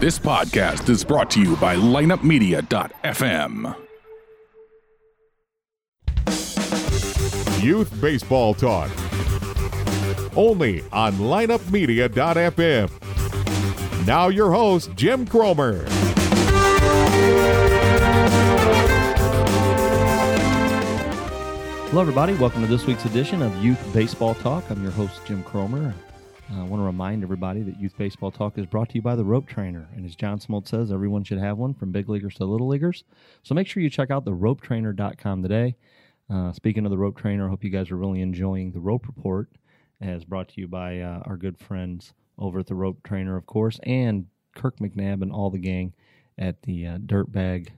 This podcast is brought to you by lineupmedia.fm. Youth Baseball Talk. Only on lineupmedia.fm. Now your host, Jim Cromer. Hello, everybody. Welcome to this week's edition of Youth Baseball Talk. I'm your host, Jim Cromer. I want to remind everybody that Youth Baseball Talk is brought to you by the Rope Trainer. And as John Smoltz says, everyone should have one from big leaguers to little leaguers. So make sure you check out the ropetrainer.com today. Uh, speaking of the Rope Trainer, I hope you guys are really enjoying the Rope Report, as brought to you by uh, our good friends over at the Rope Trainer, of course, and Kirk McNabb and all the gang at the uh, Dirtbag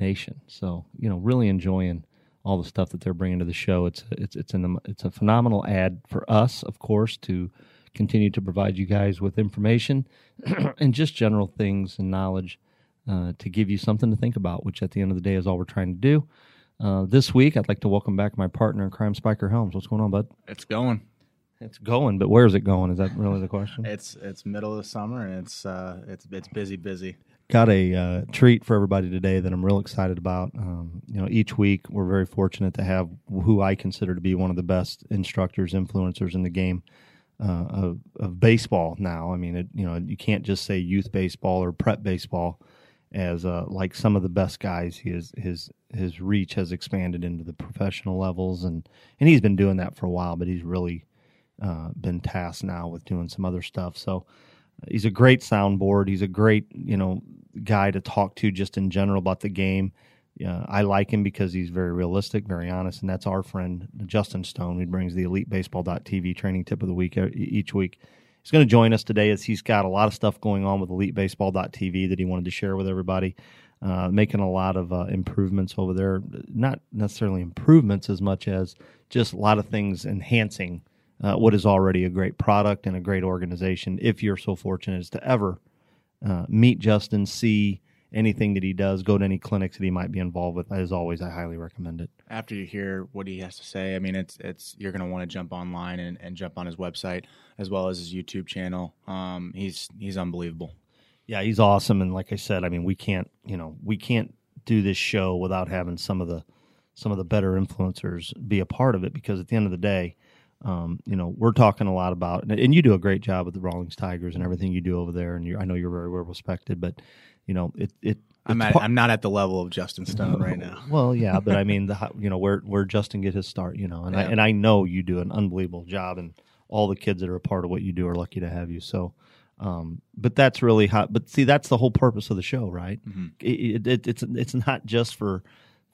Nation. So, you know, really enjoying all the stuff that they're bringing to the show. It's it's it's an it's a phenomenal ad for us, of course, to continue to provide you guys with information and just general things and knowledge uh, to give you something to think about, which at the end of the day is all we're trying to do. Uh, this week, I'd like to welcome back my partner in crime, Spiker Helms. What's going on, bud? It's going. It's going, but where's it going? Is that really the question? It's it's middle of summer and it's uh it's it's busy busy. got a uh, treat for everybody today that I'm real excited about. Um, you know, each week we're very fortunate to have who I consider to be one of the best instructors, influencers in the game uh, of, of baseball. Now, I mean, it, you know, you can't just say youth baseball or prep baseball as uh, like some of the best guys. His his his reach has expanded into the professional levels, and and he's been doing that for a while. But he's really uh, been tasked now with doing some other stuff. So he's a great soundboard. He's a great, you know, guy to talk to just in general about the game. Uh, I like him because he's very realistic, very honest, and that's our friend Justin Stone, who brings the EliteBaseball.tv training tip of the week e- each week. He's going to join us today as he's got a lot of stuff going on with EliteBaseball.tv that he wanted to share with everybody. Uh, making a lot of uh, improvements over there, not necessarily improvements as much as just a lot of things enhancing uh, what is already a great product and a great organization. If you're so fortunate as to ever uh, meet Justin, see anything that he does, go to any clinics that he might be involved with, as always, I highly recommend it. After you hear what he has to say, I mean it's it's you're gonna want to jump online and, and jump on his website as well as his YouTube channel. Um he's he's unbelievable. Yeah, he's awesome, and like I said, I mean, we can't, you know, we can't do this show without having some of the some of the better influencers be a part of it because at the end of the day, um, you know, we're talking a lot about, and- you do a great job with the Rawlings Tigers and everything you do over there, and I know you're very well respected, but you know, it it I'm at, par- I'm not at the level of Justin Stone right now. Well, yeah, but I mean, the you know where where Justin get his start, you know, and I and I know you do an unbelievable job, and all the kids that are a part of what you do are lucky to have you. So, um, but that's really hot. But see, that's the whole purpose of the show, right? It, it, it's it's not just for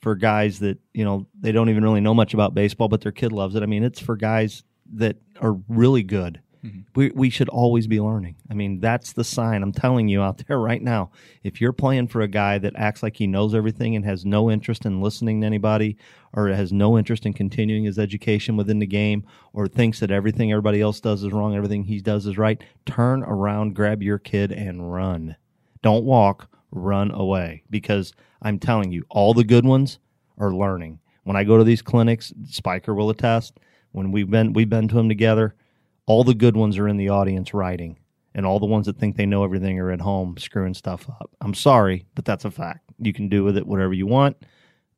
for guys that you know they don't even really know much about baseball, but their kid loves it. I mean, it's for guys that are really good. We we should always be learning. I mean, that's the sign. I'm telling you out there right now. If you're playing for a guy that acts like he knows everything and has no interest in listening to anybody, or has no interest in continuing his education within the game, or thinks that everything everybody else does is wrong, everything he does is right, turn around, grab your kid, and run. Don't walk, run away. Because I'm telling you, all the good ones are learning. When I go to these clinics, Spiker will attest. When we've been we've been to them together, all the good ones are in the audience writing, and all the ones that think they know everything are at home screwing stuff up. I'm sorry, but that's a fact. You can do with it whatever you want,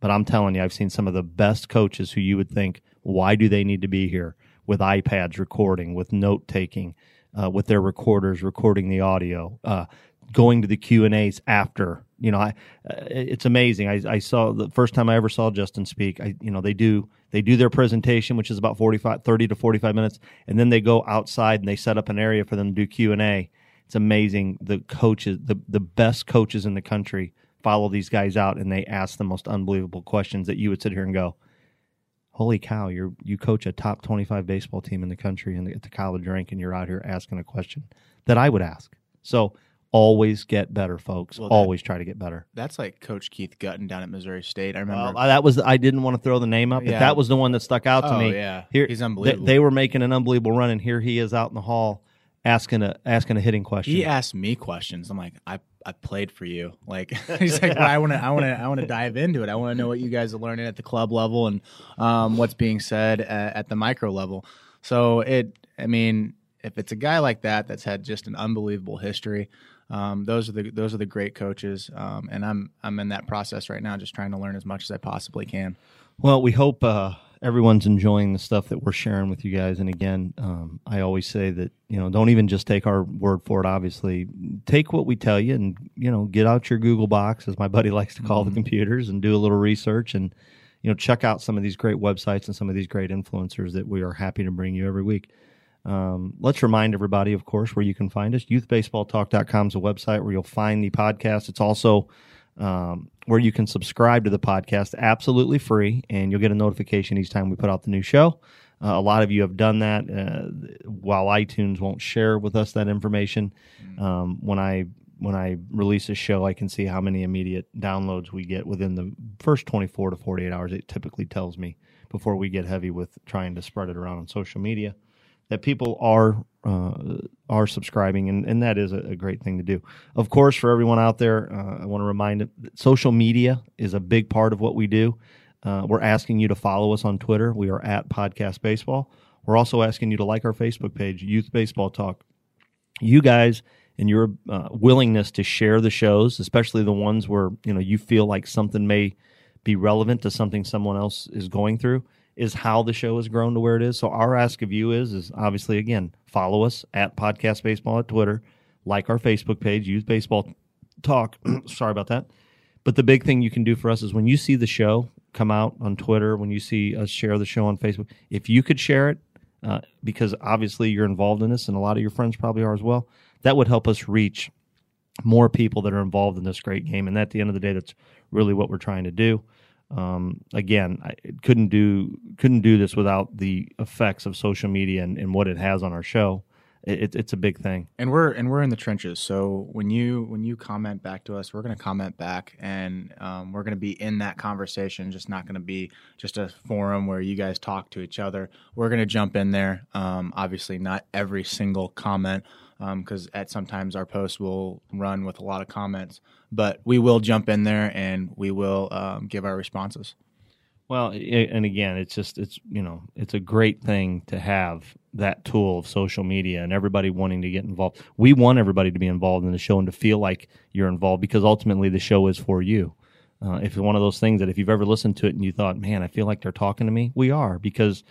but I'm telling you, I've seen some of the best coaches who you would think, why do they need to be here with iPads recording, with note taking, uh, with their recorders recording the audio, uh, going to the Q and A's after. You know, I, uh, it's amazing. I, I saw the first time I ever saw Justin speak. I, you know, they do they do their presentation, which is about 45, 30 to forty five minutes, and then they go outside and they set up an area for them to do Q and A. It's amazing. The coaches, the the best coaches in the country, follow these guys out and they ask the most unbelievable questions that you would sit here and go, holy cow, you're you coach a top 25 baseball team in the country and at the college rank and you're out here asking a question that I would ask. So always get better, folks. Well, that- always try to get better. That's like Coach Keith Guttin down at Missouri State. I remember. Well, that was I didn't want to throw the name up, but Yeah. that was the one that stuck out to Oh, me. yeah. here He's they- unbelievable. They, were making an unbelievable run, and here he is out in the hall asking a asking a hitting question. he asked me questions. I'm like, I I played for you. Like he's like, well, I want to I want to I want to dive into it. I want to know what you guys are learning at the club level and um, what's being said at, at the micro level. So it, I mean, if it's a guy like that that's had just an unbelievable history, um, those are the those are the great coaches, um, and I'm I'm in that process right now, just trying to learn as much as I possibly can. Well, we hope uh, everyone's enjoying the stuff that we're sharing with you guys. And again, um, I always say that you know don't even just take our word for it. Obviously, take what we tell you, and you know get out your Google box, as my buddy likes to call mm-hmm. the computers, and do a little research and you know check out some of these great websites and some of these great influencers that we are happy to bring you every week. Um, let's remind everybody, of course, where you can find us. Youthbaseballtalk.com is a website where you'll find the podcast. It's also um, where you can subscribe to the podcast absolutely free, and you'll get a notification each time we put out the new show. Uh, a lot of you have done that. Uh, while iTunes won't share with us that information, um, when I when I release a show, I can see how many immediate downloads we get within the first 24 to 48 hours. It typically tells me before we get heavy with trying to spread it around on social media that people are uh, are subscribing, and, and that is a, a, great thing to do. Of course, for everyone out there, uh, I want to remind that social media is a big part of what we do. Uh, we're asking you to follow us on Twitter. We are at Podcast Baseball. We're also asking you to like our Facebook page, Youth Baseball Talk. You guys and your uh, willingness to share the shows, especially the ones where you know you feel like something may be relevant to something someone else is going through is how the show has grown to where it is. So our ask of you is is obviously again follow us at Podcast Baseball at Twitter, like our Facebook page, Youth Baseball Talk. Sorry about that. But the big thing you can do for us is when you see the show come out on Twitter, when you see us share the show on Facebook, if you could share it, uh, because obviously you're involved in this, and a lot of your friends probably are as well. That would help us reach more people that are involved in this great game. And at the end of the day, that's really what we're trying to do. Um, again, I couldn't do couldn't do this without the effects of social media and, and what it has on our show. It, it's a big thing, and we're and we're in the trenches. So when you when you comment back to us, we're going to comment back, and um, we're going to be in that conversation. Just not going to be just a forum where you guys talk to each other. We're going to jump in there. Um, obviously, not every single comment because um, at sometimes our posts will run with a lot of comments, but we will jump in there and we will um, give our responses. Well, and again, it's just it's you know it's a great thing to have that tool of social media and everybody wanting to get involved. We want everybody to be involved in the show and to feel like you're involved because ultimately the show is for you. Uh, if it's one of those things that if you've ever listened to it and you thought, man, I feel like they're talking to me, we are because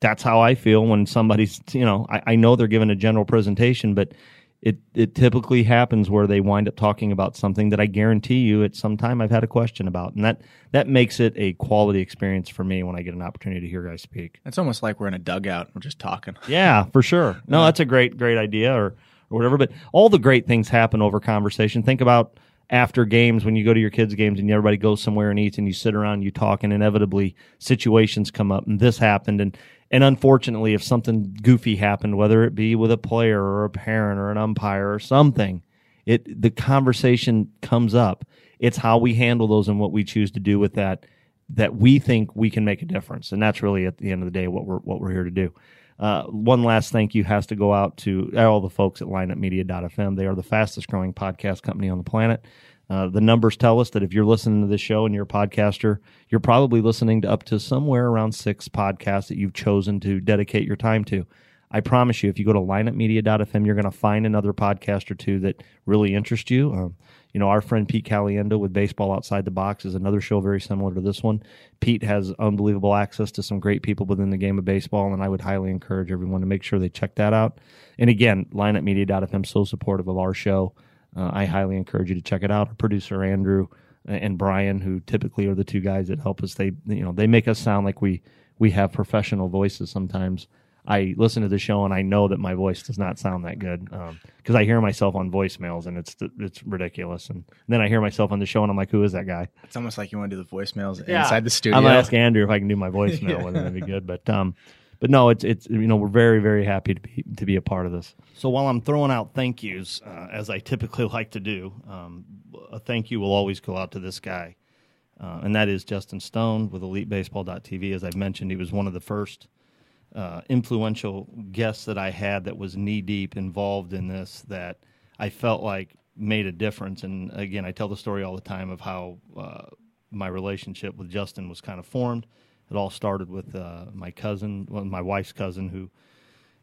that's how I feel when somebody's, you know, I, I know they're giving a general presentation, but it, it typically happens where they wind up talking about something that I guarantee you at some time I've had a question about. And that, that makes it a quality experience for me when I get an opportunity to hear guys speak. It's almost like we're in a dugout. We're just talking. Yeah, for sure. No, that's a great, great idea or, or whatever. But all the great things happen over conversation. Think about after games when you go to your kids' games and everybody goes somewhere and eats and you sit around, and you talk, and inevitably situations come up and this happened and and unfortunately, if something goofy happened, whether it be with a player or a parent or an umpire or something, it the conversation comes up. It's how we handle those and what we choose to do with that that we think we can make a difference, and that's really at the end of the day what we're what we're here to do. Uh, one last thank you has to go out to all the folks at lineupmedia.fm. They are the fastest growing podcast company on the planet. Uh, the numbers tell us that if you're listening to this show and you're a podcaster, you're probably listening to up to somewhere around six podcasts that you've chosen to dedicate your time to. I promise you, if you go to lineupmedia.fm, you're going to find another podcast or two that really interest you. Um, you know, our friend Pete Caliendo with Baseball Outside the Box is another show very similar to this one. Pete has unbelievable access to some great people within the game of baseball, and I would highly encourage everyone to make sure they check that out. And again, lineupmedia.fm so supportive of our show uh, I highly encourage you to check it out. Our producer Andrew and Brian, who typically are the two guys that help us, they you know they make us sound like we we have professional voices. Sometimes I listen to the show and I know that my voice does not sound that good because um, I hear myself on voicemails and it's it's ridiculous. And then I hear myself on the show and I'm like, who is that guy? It's almost like you want to do the voicemails yeah. inside the studio. I'm gonna ask Andrew if I can do my voicemail. yeah. Whether that'd be good, but um, but no, it's it's you know we're very very happy to be to be a part of this. So while I'm throwing out thank yous uh, as I typically like to do, um, a thank you will always go out to this guy, uh, and that is Justin Stone with EliteBaseball.tv. As I've mentioned, he was one of the first uh, influential guests that I had that was knee deep involved in this that I felt like made a difference. And again, I tell the story all the time of how uh, my relationship with Justin was kind of formed it all started with uh, my cousin, well, my wife's cousin, who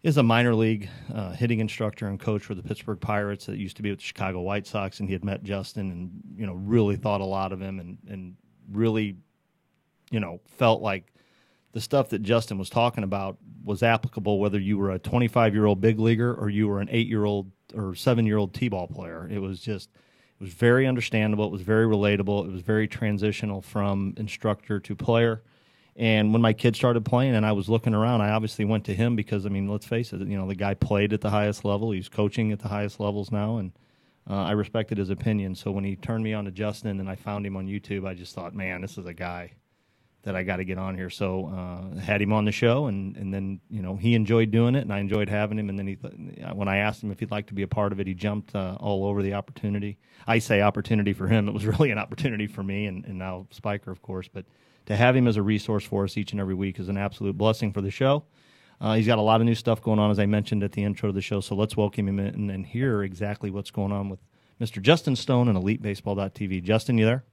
is a minor league uh, hitting instructor and coach for the Pittsburgh Pirates that used to be with the Chicago White Sox, and he had met Justin and you know really thought a lot of him and and really you know felt like the stuff that Justin was talking about was applicable whether you were a 25 year old big leaguer or you were an eight year old or seven year old t-ball player. It was just it was very understandable. It was very relatable. It was very transitional from instructor to player and when my kid started playing and I was looking around, I obviously went to him because I mean, let's face it, you know, the guy played at the highest level. He's coaching at the highest levels now, and uh, I respected his opinion. So when he turned me on to Justin and I found him on YouTube, I just thought, man, this is a guy that I got to get on here. So uh, had him on the show, and and then you know he enjoyed doing it, and I enjoyed having him. And then he, when I asked him if he'd like to be a part of it, he jumped uh, all over the opportunity. I say opportunity for him; it was really an opportunity for me, and, and now Spiker, of course, but to have him as a resource for us each and every week is an absolute blessing for the show. Uh, he's got a lot of new stuff going on, as I mentioned at the intro of the show. So let's welcome him in and hear exactly what's going on with Mr. Justin Stone and EliteBaseball.tv. Justin, you there?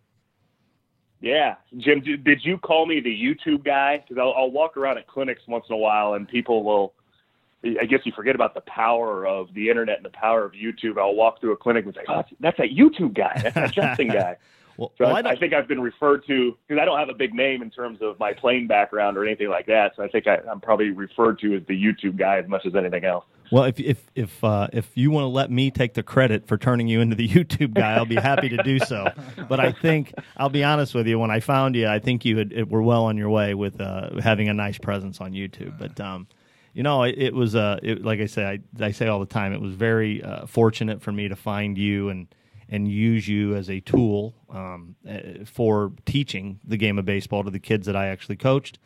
Yeah, Jim. Did you call me the YouTube guy? Because I'll, I'll walk around at clinics once in a while, and people will. I guess you forget about the power of the internet and the power of YouTube. I'll walk through a clinic and say, "Oh, that's, that YouTube guy. That's that Justin guy." Well, so well, I, I, think I've been referred to because I don't have a big name in terms of my playing background or anything like that. So I think I, am probably referred to as the YouTube guy as much as anything else. Well, if if if uh, if you want to let me take the credit for turning you into the YouTube guy, I'll be happy to do so. But I think I'll be honest with you. When I found you, I think you had, were well on your way with uh, having a nice presence on YouTube. But um, you know, it, it was uh, it, like I say, I, I say all the time, it was very uh, fortunate for me to find you and and use you as a tool um, eh, for teaching the game of baseball to the kids that I actually coached.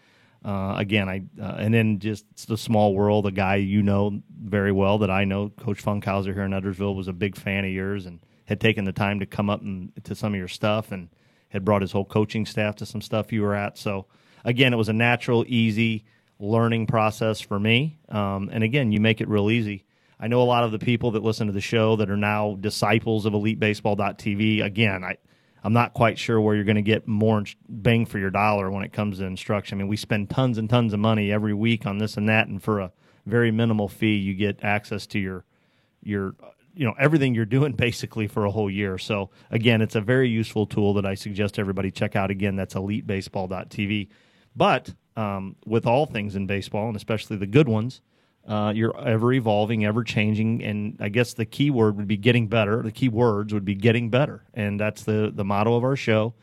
Uh, again, I uh, and then just the small world. A guy you know very well that I know, Coach Funkhouser here in Edwardsville, was a big fan of yours and had taken the time to come up and to some of your stuff and had brought his whole coaching staff to some stuff you were at. So again, it was a natural, easy learning process for me. Um, and again, you make it real easy. I know a lot of the people that listen to the show that are now disciples of EliteBaseball.tv. Again, I, I'm not quite sure where you're going to get more bang for your dollar when it comes to instruction. I mean, we spend tons and tons of money every week on this and that, and for a very minimal fee, you get access to your your you know everything you're doing basically for a whole year. So again, it's a very useful tool that I suggest everybody check out. Again, that's EliteBaseball.tv. But um, with all things in baseball, and especially the good ones uh, you're ever evolving, ever changing, and I guess the key word would be getting better. The key words would be getting better, and that's the the motto of our show.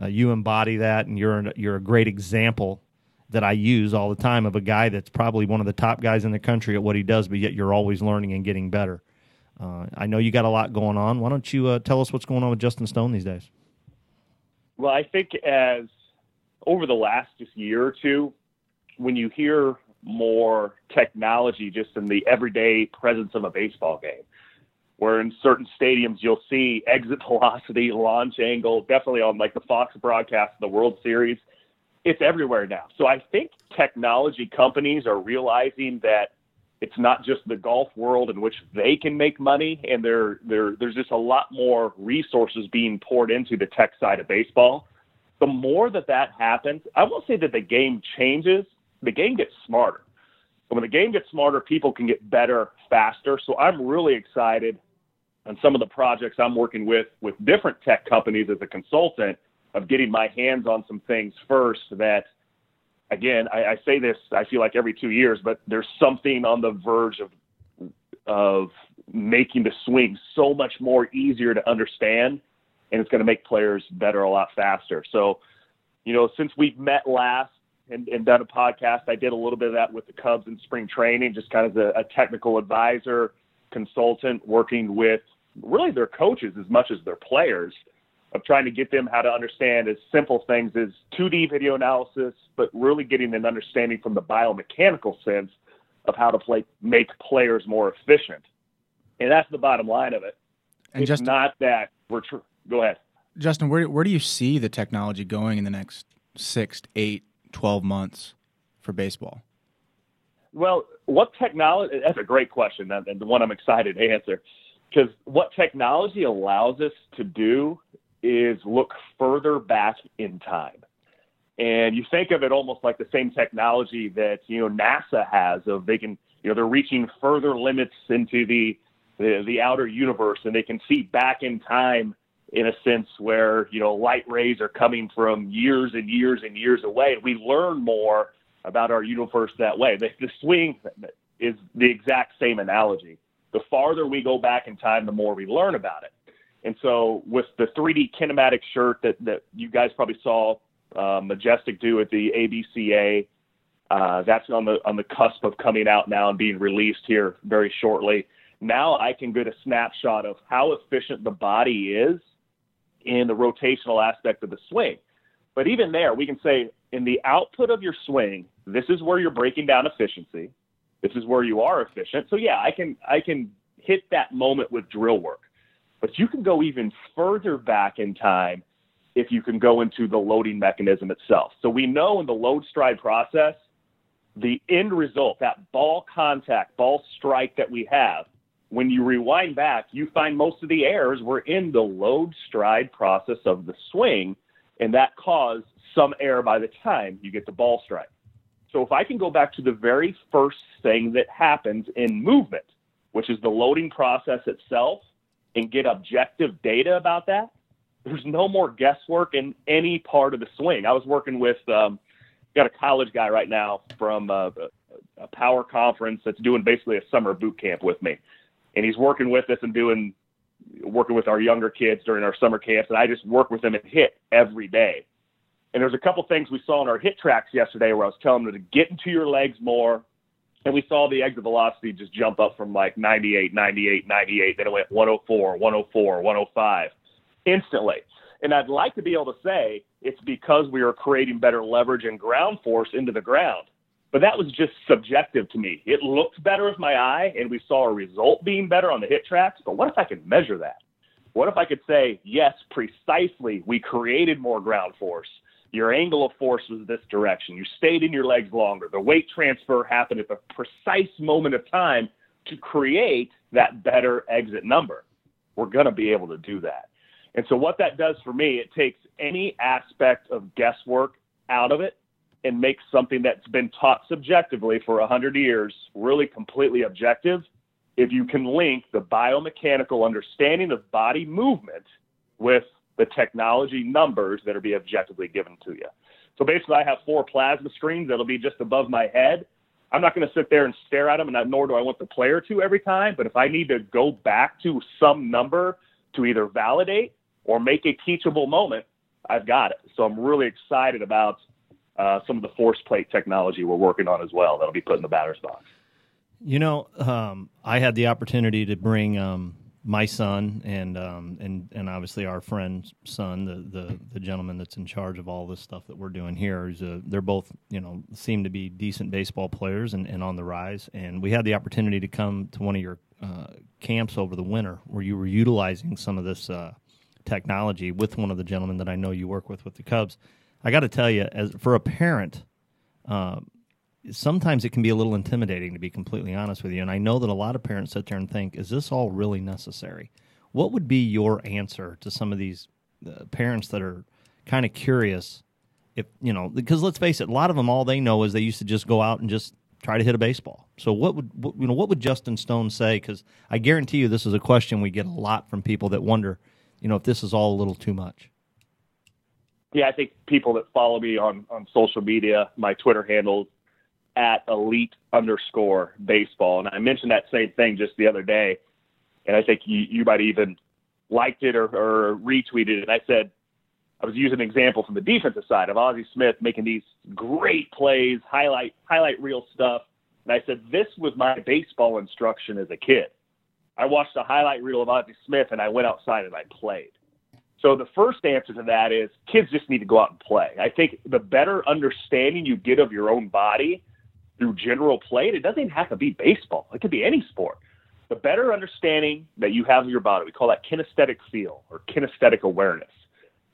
Uh, you embody that, and you're you're a great example that I use all the time of a guy that's probably one of the top guys in the country at what he does, but yet you're always learning and getting better. Uh, I know you got a lot going on. Why don't you uh, tell us what's going on with Justin Stone these days? Well, I think as over the last just year or two, when you hear more technology just in the everyday presence of a baseball game. Where in certain stadiums you'll see exit velocity, launch angle, definitely on like the Fox broadcast of the World Series. It's everywhere now. So I think technology companies are realizing that it's not just the golf world in which they can make money, and there, there, there's just a lot more resources being poured into the tech side of baseball. The more that that happens, I won't say that the game changes, the game gets smarter. And when the game gets smarter, people can get better faster. So I'm really excited on some of the projects I'm working with with different tech companies as a consultant of getting my hands on some things first that again I, I say this I feel like every two years, but there's something on the verge of of making the swing so much more easier to understand and it's going to make players better a lot faster. So, you know, since we've met last, and, and done a podcast. I did a little bit of that with the Cubs in spring training, just kind of a, a technical advisor, consultant, working with really their coaches as much as their players of trying to get them how to understand as simple things as 2D video analysis, but really getting an understanding from the biomechanical sense of how to play, make players more efficient. And that's the bottom line of it. And it's just not that we're tr- go ahead. Justin, where where do you see the technology going in the next six, eight, 12 months for baseball? Well, what technology? That's a great question, and the one I'm excited to answer. Because what technology allows us to do is look further back in time. And you think of it almost like the same technology that you know NASA has of they can You know, they're reaching further limits into the, the, the outer universe and they can see back in time in a sense where, you know, light rays are coming from years and years and years away. We learn more about our universe that way. The, the swing is the exact same analogy. The farther we go back in time, the more we learn about it. And so, with the 3D kinematic shirt that, that you guys probably saw uh, Majestic do at the ABCA, uh, that's on the on the cusp of coming out now and being released here very shortly. Now I can get a snapshot of how efficient the body is in the rotational aspect of the swing. But even there, we can say in the output of your swing, this is where you're breaking down efficiency. This is where you are efficient. So yeah, I can I can hit that moment with drill work. But you can go even further back in time if you can go into the loading mechanism itself. So we know in the load stride process, the end result, that ball contact, ball strike that we have, when you rewind back, you find most of the errors were in the load stride process of the swing, and that caused some error by the time you get the ball strike. So if I can go back to the very first thing that happens in movement, which is the loading process itself, and get objective data about that, there's no more guesswork in any part of the swing. I was working with um, got a college guy right now from uh, a power conference that's doing basically a summer boot camp with me, and he's working with us and doing working with our younger kids during our summer camps, and I just work with them and hit every day. And there's a couple things we saw in our HitTrax yesterday where I was telling them to get into your legs more. And we saw the exit velocity just jump up from like 98, 98, 98. Then it went 104, 104, 105 instantly. And I'd like to be able to say it's because we are creating better leverage and ground force into the ground. But that was just subjective to me. It looked better with my eye, and we saw a result being better on the HitTrax. But what if I could measure that? What if I could say, yes, precisely, we created more ground force? Your angle of force was this direction. You stayed in your legs longer. The weight transfer happened at the precise moment of time to create that better exit number. We're going to be able to do that. And so, what that does for me, it takes any aspect of guesswork out of it and make something that's been taught subjectively for 100 years really completely objective. If you can link the biomechanical understanding of body movement with the technology numbers that are being objectively given to you. So basically, I have four plasma screens that'll be just above my head. I'm not going to sit there and stare at them, and nor do I want the player to every time. But if I need to go back to some number to either validate or make a teachable moment, I've got it. So I'm really excited about uh, some of the force plate technology we're working on as well. That'll be put in the batter's box. You know, um, I had the opportunity to bring um, my son and um, and and obviously our friend's son, the, the the gentleman that's in charge of all this stuff that we're doing here. A, they're both you know seem to be decent baseball players and, and on the rise. And we had the opportunity to come to one of your uh, camps over the winter where you were utilizing some of this uh, technology with one of the gentlemen that I know you work with with the Cubs. I got to tell you, as for a parent. Uh, sometimes it can be a little intimidating to be completely honest with you and i know that a lot of parents sit there and think is this all really necessary? What would be your answer to some of these uh, parents that are kind of curious if you know because let's face it a lot of them all they know is they used to just go out and just try to hit a baseball. So what would what, you know what would justin stone say? Because i guarantee you this is a question we get a lot from people that wonder you know if this is all a little too much yeah i think people that follow me on on social media my twitter handle at elite underscore baseball. And I mentioned that same thing just the other day. And I think you, you might even liked it or, or retweeted it. And I said, I was using an example from the defensive side of Ozzie Smith making these great plays, highlight highlight reel stuff. And I said, this was my baseball instruction as a kid. I watched a highlight reel of Ozzie Smith and I went outside and I played. So the first answer to that is kids just need to go out and play. I think the better understanding you get of your own body through general play. and It doesn't even have to be baseball. It could be any sport. The better understanding that you have of your body, we call that kinesthetic feel or kinesthetic awareness.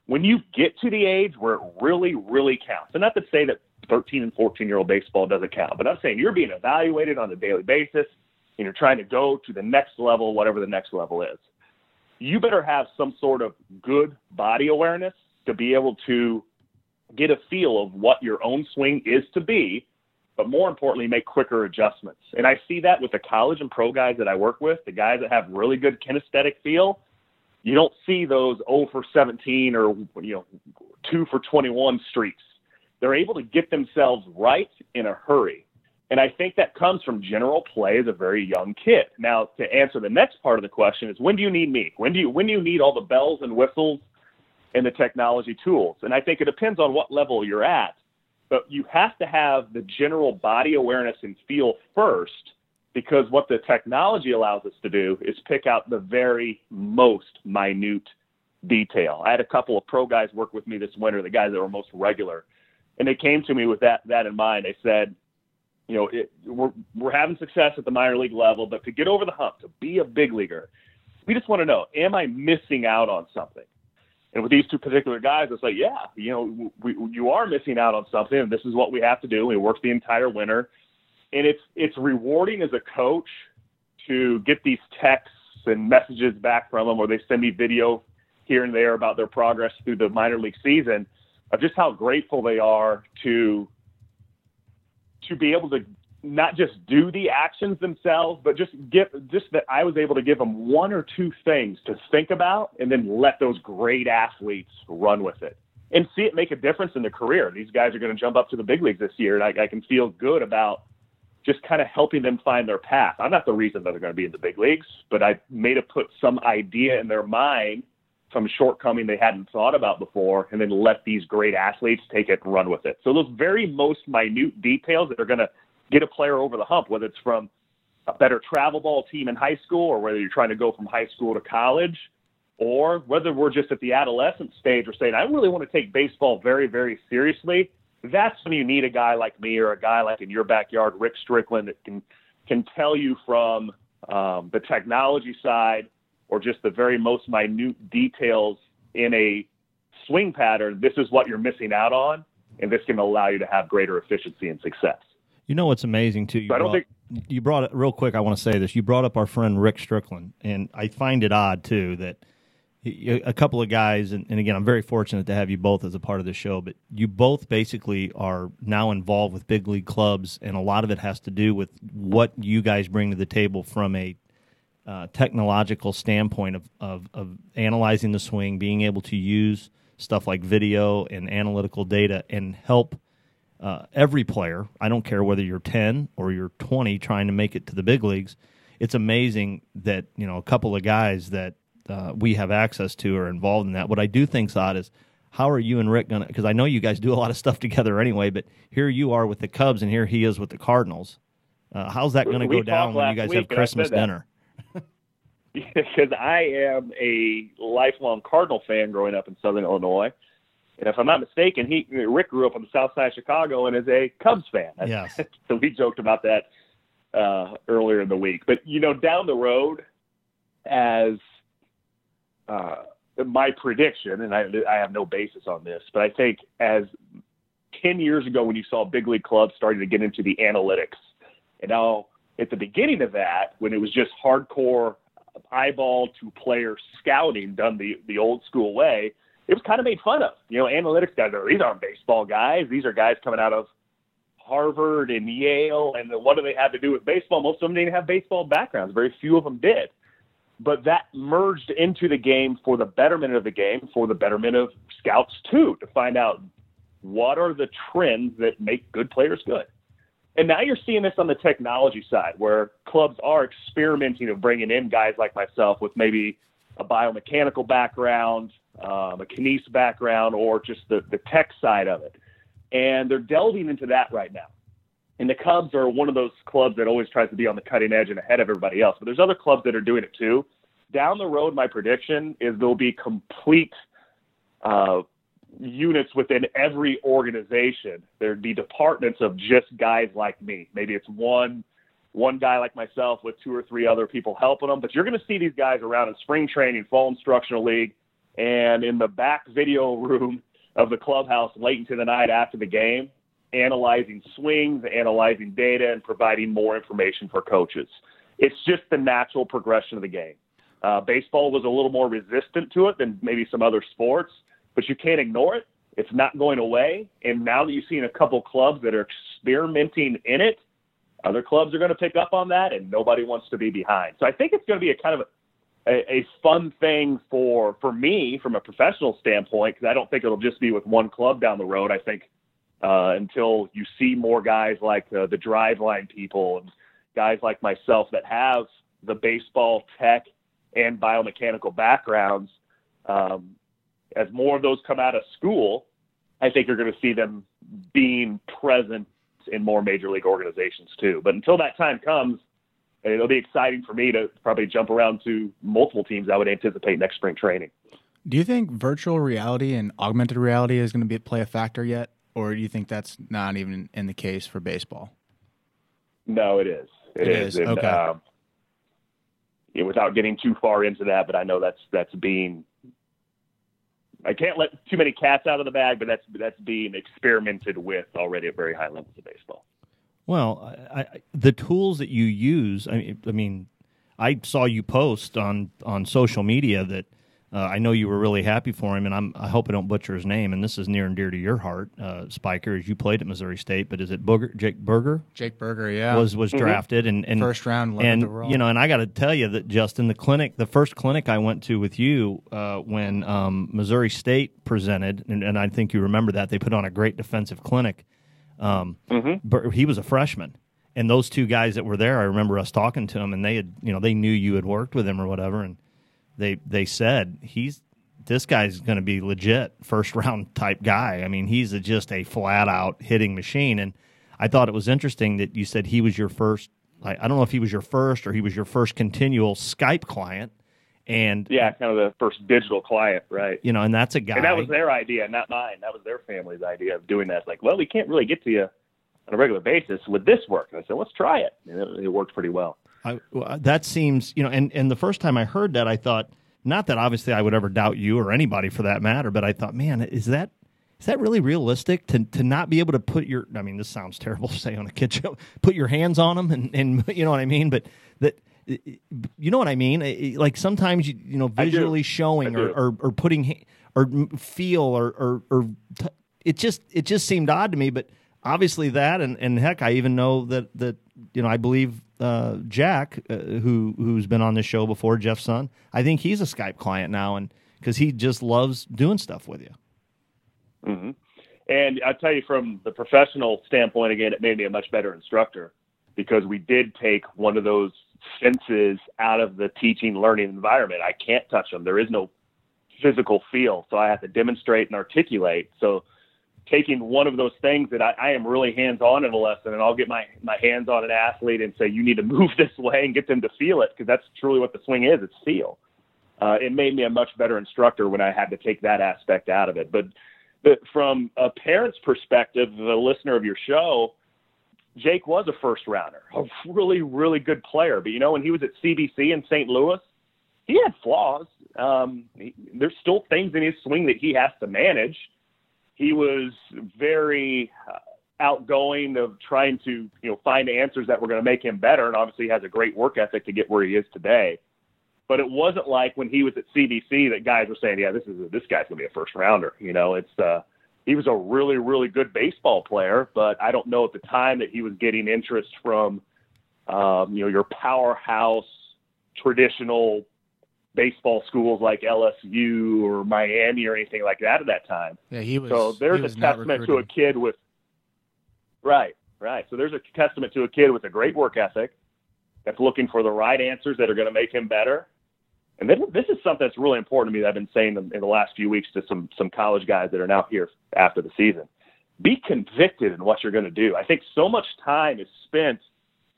When you get to the age where it really, really counts, and not to say that 13 and 14 year old baseball doesn't count, but I'm saying you're being evaluated on a daily basis and you're trying to go to the next level, whatever the next level is. You better have some sort of good body awareness to be able to get a feel of what your own swing is to be but more importantly, make quicker adjustments. And I see that with the college and pro guys that I work with, the guys that have really good kinesthetic feel. You don't see those 0 for 17 or you know 2 for 21 streaks. They're able to get themselves right in a hurry. And I think that comes from general play as a very young kid. Now, to answer the next part of the question is when do you need me? When do you when do you need all the bells and whistles and the technology tools? And I think it depends on what level you're at but you have to have the general body awareness and feel first because what the technology allows us to do is pick out the very most minute detail. I had a couple of pro guys work with me this winter, the guys that were most regular, and they came to me with that that in mind. They said, you know, it, we're we're having success at the minor league level, but to get over the hump, to be a big leaguer, we just want to know, am I missing out on something? And with these two particular guys, it's like, yeah, you know, we, you are missing out on something, and this is what we have to do. We work the entire winter, and it's it's rewarding as a coach to get these texts and messages back from them, or they send me video here and there about their progress through the minor league season, of just how grateful they are to to be able to not just do the actions themselves, but just give just that I was able to give them one or two things to think about and then let those great athletes run with it and see it make a difference in their career. These guys are going to jump up to the big leagues this year, and I, I can feel good about just kind of helping them find their path. I'm not the reason that they're going to be in the big leagues, but I made it put some idea in their mind, some shortcoming they hadn't thought about before, and then let these great athletes take it and run with it. So those very most minute details that are going to get a player over the hump, whether it's from a better travel ball team in high school or whether you're trying to go from high school to college or whether we're just at the adolescent stage or saying, I really want to take baseball very, very seriously. That's when you need a guy like me or a guy like in your backyard, Rick Strickland, that can can tell you from um, the technology side or just the very most minute details in a swing pattern. This is what you're missing out on, and this can allow you to have greater efficiency and success. You know what's amazing too? You I don't brought, think you brought it real quick. I want to say this. You brought up our friend Rick Strickland, and I find it odd too that he, a couple of guys, and, and, again, I'm very fortunate to have you both as a part of the show. But you both basically are now involved with big league clubs, and a lot of it has to do with what you guys bring to the table from a uh, technological standpoint of, of of analyzing the swing, being able to use stuff like video and analytical data, and help uh, every player, I don't care whether you're 10 or you're 20 trying to make it to the big leagues, it's amazing that, you know, a couple of guys that uh, we have access to are involved in that. What I do think's odd is how are you and Rick going to, because I know you guys do a lot of stuff together anyway, but here you are with the Cubs and here he is with the Cardinals. Uh, how's that going to go down when you guys have Christmas dinner? because I am a lifelong Cardinal fan growing up in Southern Illinois. And if I'm not mistaken, he Rick grew up on the south side of Chicago and is a Cubs fan. Yes. so we joked about that uh, earlier in the week. But you know, down the road, as uh, my prediction, and I, I have no basis on this, but I think as 10 years ago when you saw big league clubs starting to get into the analytics, and now at the beginning of that, when it was just hardcore eyeball to player scouting done the the old school way it was kind of made fun of. You know, analytics guys are these aren't baseball guys. These are guys coming out of Harvard and Yale, and what do they have to do with baseball? Most of them didn't have baseball backgrounds. Very few of them did. But that merged into the game for the betterment of the game, for the betterment of scouts too, to find out what are the trends that make good players good. And now you're seeing this on the technology side, where clubs are experimenting of bringing in guys like myself with maybe a biomechanical background, um, a kines background, or just the, the tech side of it. And they're delving into that right now. And the Cubs are one of those clubs that always tries to be on the cutting edge and ahead of everybody else. But there's other clubs that are doing it too. Down the road, my prediction is there'll be complete uh, units within every organization. There'd be departments of just guys like me. Maybe it's one one guy like myself with two or three other people helping them. But you're going to see these guys around in spring training, fall instructional league, and in the back video room of the clubhouse late into the night after the game, analyzing swings, analyzing data, and providing more information for coaches. It's just the natural progression of the game. Uh, baseball was a little more resistant to it than maybe some other sports, but you can't ignore it. It's not going away. And now that you've seen a couple clubs that are experimenting in it, other clubs are going to pick up on that, and nobody wants to be behind. So I think it's going to be a kind of a, a fun thing for for me from a professional standpoint because I don't think it'll just be with one club down the road. I think uh, until you see more guys like uh, the driveline people and guys like myself that have the baseball tech and biomechanical backgrounds, um, as more of those come out of school, I think you're going to see them being present in more major league organizations too. But until that time comes, it'll be exciting for me to probably jump around to multiple teams I would anticipate next spring training. Do you think virtual reality and augmented reality is going to be play a factor yet, or do you think that's not even in the case for baseball? No, it is. it, it is. is. And, okay. Um, without getting too far into that, but I know that's that's being. I can't let too many cats out of the bag, but that's that's being experimented with already at very high levels of baseball. Well, I, I, the tools that you use, I mean, I mean, I saw you post on on social media that uh, I know you were really happy for him, and I'm, I hope I don't butcher his name. And this is near and dear to your heart, uh, Spiker, as you played at Missouri State. But is it Booger, Jake Burger? Jake Burger, yeah, was was mm-hmm. drafted and, and first round, and you know, and I got to tell you that Justin, the clinic, the first clinic I went to with you uh, when um, Missouri State presented, and, and I think you remember that they put on a great defensive clinic. Um, mm-hmm. he was a freshman, and those two guys that were there, I remember us talking to him, and they had, you know, they knew you had worked with him or whatever, and they they said he's this guy's going to be legit first round type guy. I mean, he's a, just a flat out hitting machine, and I thought it was interesting that you said he was your first. I, I don't know if he was your first or he was your first continual Skype client. And yeah, kind of the first digital client, right? You know, and that's a guy. And that was their idea, not mine. That was their family's idea of doing that. It's like, well, we can't really get to you on a regular basis. Would this work? And I said, let's try it. And it, it worked pretty well. I, that seems, you know, and, and the first time I heard that, I thought, not that obviously I would ever doubt you or anybody for that matter, but I thought, man, is that is that really realistic to to not be able to put your? I mean, this sounds terrible to say on a kid show. Put your hands on them, and and you know what I mean. But that you know what I mean? Like sometimes you you know visually showing or, or, or putting or feel or or, or t- it just it just seemed odd to me. But obviously that and and heck, I even know that that you know I believe uh, Jack uh, who who's been on this show before, Jeff's son. I think he's a Skype client now, and because he just loves doing stuff with you. Mm-hmm. And I tell you, from the professional standpoint, again, it made me a much better instructor because we did take one of those senses out of the teaching learning environment. I can't touch them. There is no physical feel. So I have to demonstrate and articulate. So taking one of those things that I, I am really hands on in a lesson and I'll get my, my hands on an athlete and say, you need to move this way and get them to feel it because that's truly what the swing is. It's feel. Uh, it made me a much better instructor when I had to take that aspect out of it. But, but from a parent's perspective, the listener of your show, Jake was a first rounder, a really, really good player. But you know, when he was at CBC in St. Louis, he had flaws. Um, he, there's still things in his swing that he has to manage. He was very uh, outgoing of trying to, you know, find answers that were going to make him better, and obviously has a great work ethic to get where he is today. But it wasn't like when he was at CBC that guys were saying, "Yeah, this is a, this guy's going to be a first rounder." You know, it's uh, he was a really, really good baseball player, but I don't know at the time that he was getting interest from, um, you know, your powerhouse traditional baseball schools like LSU or Miami or anything like that at that time. Yeah, he was. So there's was a testament to a kid with. Right, right. So there's a testament to a kid with a great work ethic that's looking for the right answers that are going to make him better and then this is something that's really important to me that I've been saying in, in the last few weeks to some some college guys that are now here after the season. Be convicted in what you're going to do. I think so much time is spent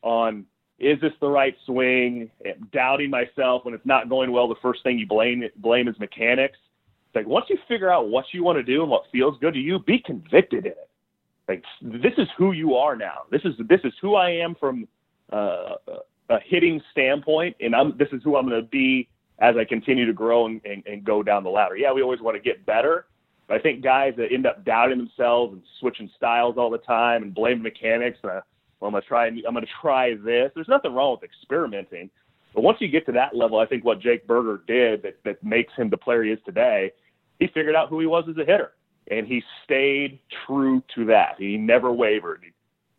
on is this the right swing, doubting myself when it's not going well. The first thing you blame blame is mechanics. It's like once you figure out what you want to do and what feels good to you, be convicted in it. Like this is who you are now. This is this is who I am from uh, a hitting standpoint, and I'm this is who I'm going to be as I continue to grow and, and, and go down the ladder. Yeah, we always want to get better, but I think guys that end up doubting themselves and switching styles all the time and blaming mechanics, uh, well, I'm gonna try. I'm gonna try this. There's nothing wrong with experimenting, but once you get to that level, I think what Jake Burger did that that makes him the player he is today, he figured out who he was as a hitter, and he stayed true to that. He never wavered.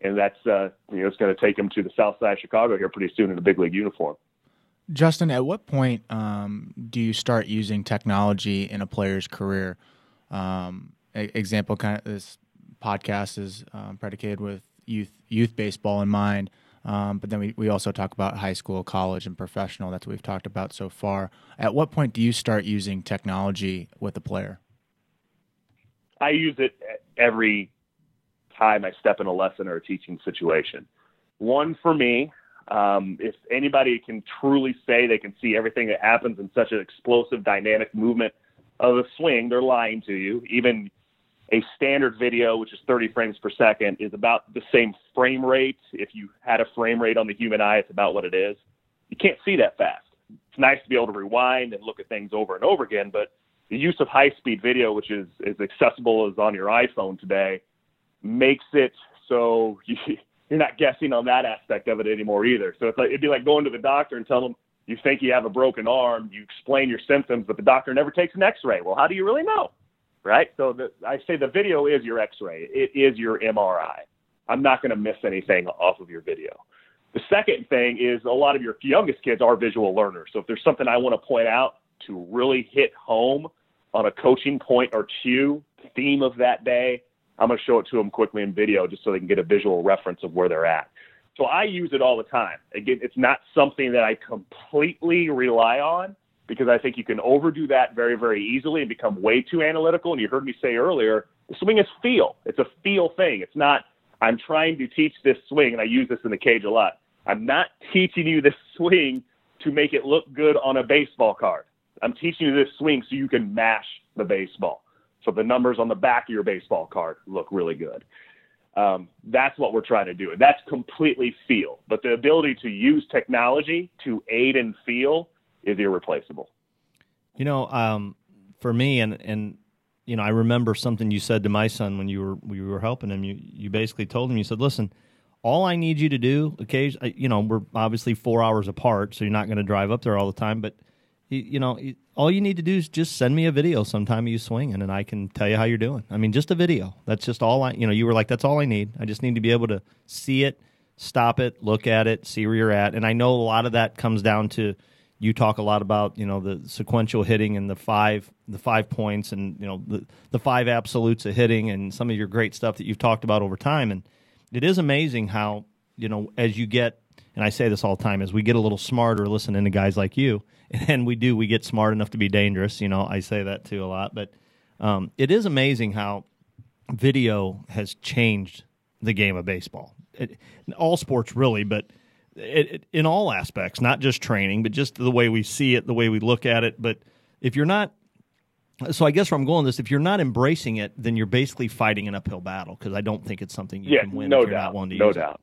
and that's uh, you know it's going to take him to the South Side of Chicago here pretty soon in a big league uniform. Justin, at what point um, do you start using technology in a player's career? Um, example, kind of this podcast is um, predicated with youth youth baseball in mind. Um, but then we, we also talk about high school, college, and professional. That's what we've talked about so far. At what point do you start using technology with a player? I use it every time I step in a lesson or a teaching situation. One for me, um, if anybody can truly say they can see everything that happens in such an explosive, dynamic movement of a swing, they're lying to you. Even a standard video, which is 30 frames per second, is about the same frame rate. If you had a frame rate on the human eye, it's about what it is. You can't see that fast. It's nice to be able to rewind and look at things over and over again, but the use of high speed video, which is as accessible as on your iPhone today, makes it so you, you're not guessing on that aspect of it anymore either. So it's like, it'd be like going to the doctor and telling them you think you have a broken arm, you explain your symptoms, but the doctor never takes an x ray. Well, how do you really know? Right? So the, I say the video is your X-ray. It is your MRI. I'm not going to miss anything off of your video. The second thing is a lot of your youngest kids are visual learners. So if there's something I want to point out to really hit home on a coaching point or two, theme of that day, I'm going to show it to them quickly in video just so they can get a visual reference of where they're at. So I use it all the time. Again, it's not something that I completely rely on, because I think you can overdo that very, very easily and become way too analytical. And you heard me say earlier, the swing is feel. It's a feel thing. It's not, I'm trying to teach this swing, and I use this in the cage a lot. I'm not teaching you this swing to make it look good on a baseball card. I'm teaching you this swing so you can mash the baseball. So the numbers on the back of your baseball card look really good. Um, that's what we're trying to do. And that's completely feel. But the ability to use technology to aid and feel is irreplaceable. You know, um, for me, and and you know, I remember something you said to my son when you were we were helping him. You you basically told him you said, "Listen, all I need you to do, occasionally, you know, we're obviously four hours apart, so you're not going to drive up there all the time, but." You, you know, all you need to do is just send me a video sometime of you swinging, and I can tell you how you're doing. I mean, just a video. That's just all I. You know, you were like, "That's all I need. I just need to be able to see it, stop it, look at it, see where you're at." And I know a lot of that comes down to you talk a lot about you know the sequential hitting and the five the five points and you know the the five absolutes of hitting and some of your great stuff that you've talked about over time. And it is amazing how you know as you get and I say this all the time as we get a little smarter listening to guys like you and we do we get smart enough to be dangerous. You know I say that too a lot but um, it is amazing how video has changed the game of baseball. It, all sports really but it, it, in all aspects, not just training, but just the way we see it, the way we look at it. But if you're not, so I guess where I'm going with this, if you're not embracing it, then you're basically fighting an uphill battle because I don't think it's something you yeah, can win no if you're doubt, not one to no use doubt.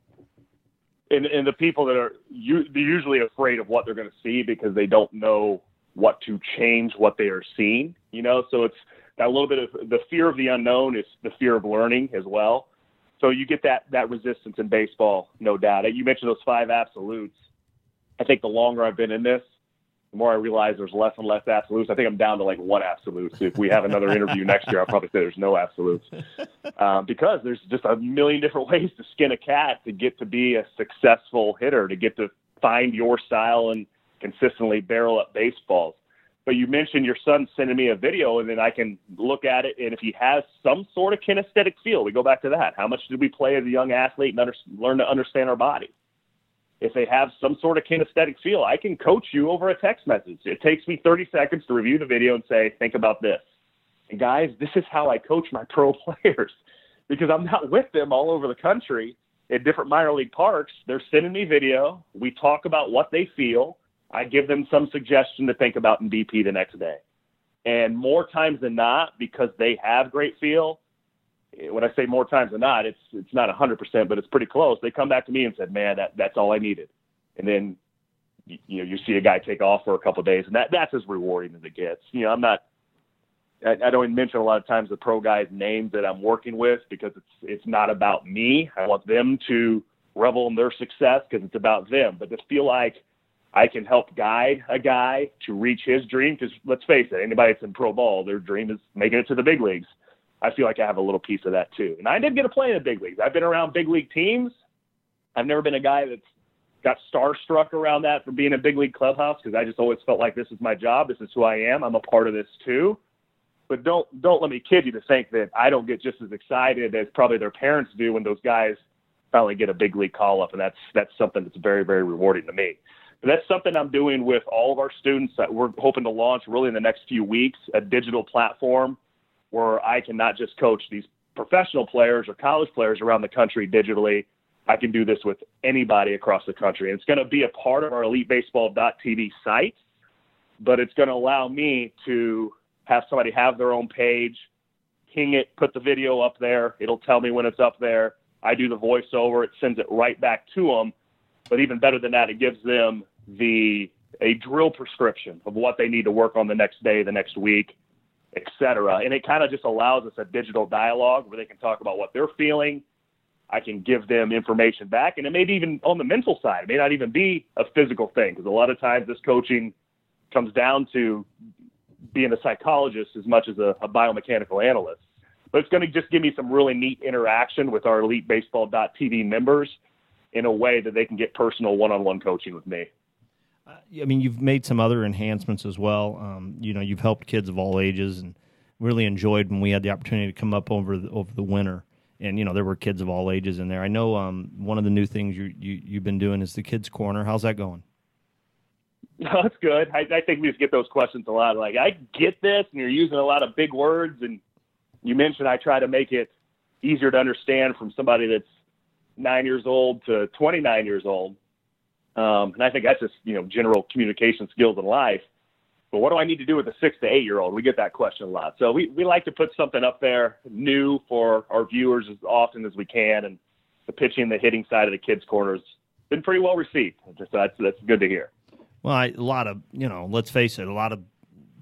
It. And, and the people that are you, they're usually afraid of what they're going to see because they don't know what to change what they are seeing. You know, so it's that little bit of the fear of the unknown is the fear of learning as well. So you get that that resistance in baseball, no doubt. You mentioned those five absolutes. I think the longer I've been in this, the more I realize there's less and less absolutes. I think I'm down to like one absolute. If we have another interview next year, I'll probably say there's no absolutes um, because there's just a million different ways to skin a cat to get to be a successful hitter, to get to find your style and consistently barrel up baseballs. But you mentioned your son sending me a video, and then I can look at it. And if he has some sort of kinesthetic feel, we go back to that. How much did we play as a young athlete and under, learn to understand our body? If they have some sort of kinesthetic feel, I can coach you over a text message. It takes me 30 seconds to review the video and say, think about this. And guys, this is how I coach my pro players because I'm not with them all over the country at different minor league parks. They're sending me video. We talk about what they feel I give them some suggestion to think about in BP the next day. And more times than not, because they have great feel, eh, when I say more times than not, it's it's not 100%, but it's pretty close. They come back to me and said, "Man, that that's all I needed." And then you, you know you see a guy take off for a couple of days, and that that's as rewarding as it gets. You know, I'm not. I, I don't even mention a lot of times the pro guys' names that I'm working with because it's it's not about me. I want them to revel in their success because it's about them. But to feel like I can help guide a guy to reach his dream. Because let's face it, anybody that's in pro ball, their dream is making it to the big leagues. I feel like I have a little piece of that too. And I did get to play in the big leagues. I've been around big league teams. I've never been a guy that's got starstruck around that for being a big league clubhouse because I just always felt like this is my job. This is who I am. I'm a part of this too. But don't don't let me kid you to think that I don't get just as excited as probably their parents do when those guys finally get a big league call up, and that's that's something that's very very rewarding to me. But that's something I'm doing with all of our students that we're hoping to launch really in the next few weeks a digital platform where I can not just coach these professional players or college players around the country digitally. I can do this with anybody across the country. And it's going to be a part of our elitebaseball.tv site, but it's going to allow me to have somebody have their own page, ping it, put the video up there. It'll tell me when it's up there. I do the voiceover. It sends it right back to them. But even better than that, it gives them the a drill prescription of what they need to work on the next day, the next week, et cetera. And it kind of just allows us a digital dialogue where they can talk about what they're feeling. I can give them information back, and it may be even on the mental side. It may not even be a physical thing because a lot of times this coaching comes down to being a psychologist as much as a, a biomechanical analyst. But it's going to just give me some really neat interaction with our elitebaseball.tv members in a way that they can get personal one-on-one coaching with me. I mean, you've made some other enhancements as well. Um, you know, you've helped kids of all ages, and really enjoyed when we had the opportunity to come up over the, over the winter. And you know, there were kids of all ages in there. I know um, one of the new things you, you you've been doing is the kids corner. How's that going? That's good. I, I think we just get those questions a lot. Like, I get this, and you're using a lot of big words, and you mentioned I try to make it easier to understand from somebody that's nine years old to 29 years old. Um, and I think that's just, you know, general communication skills in life. But what do I need to do with a six to eight year old? We get that question a lot. So we, we like to put something up there new for our viewers as often as we can. And the pitching, the hitting side of the kids' corners been pretty well received. So that's, that's good to hear. Well, I, a lot of, you know, let's face it, a lot of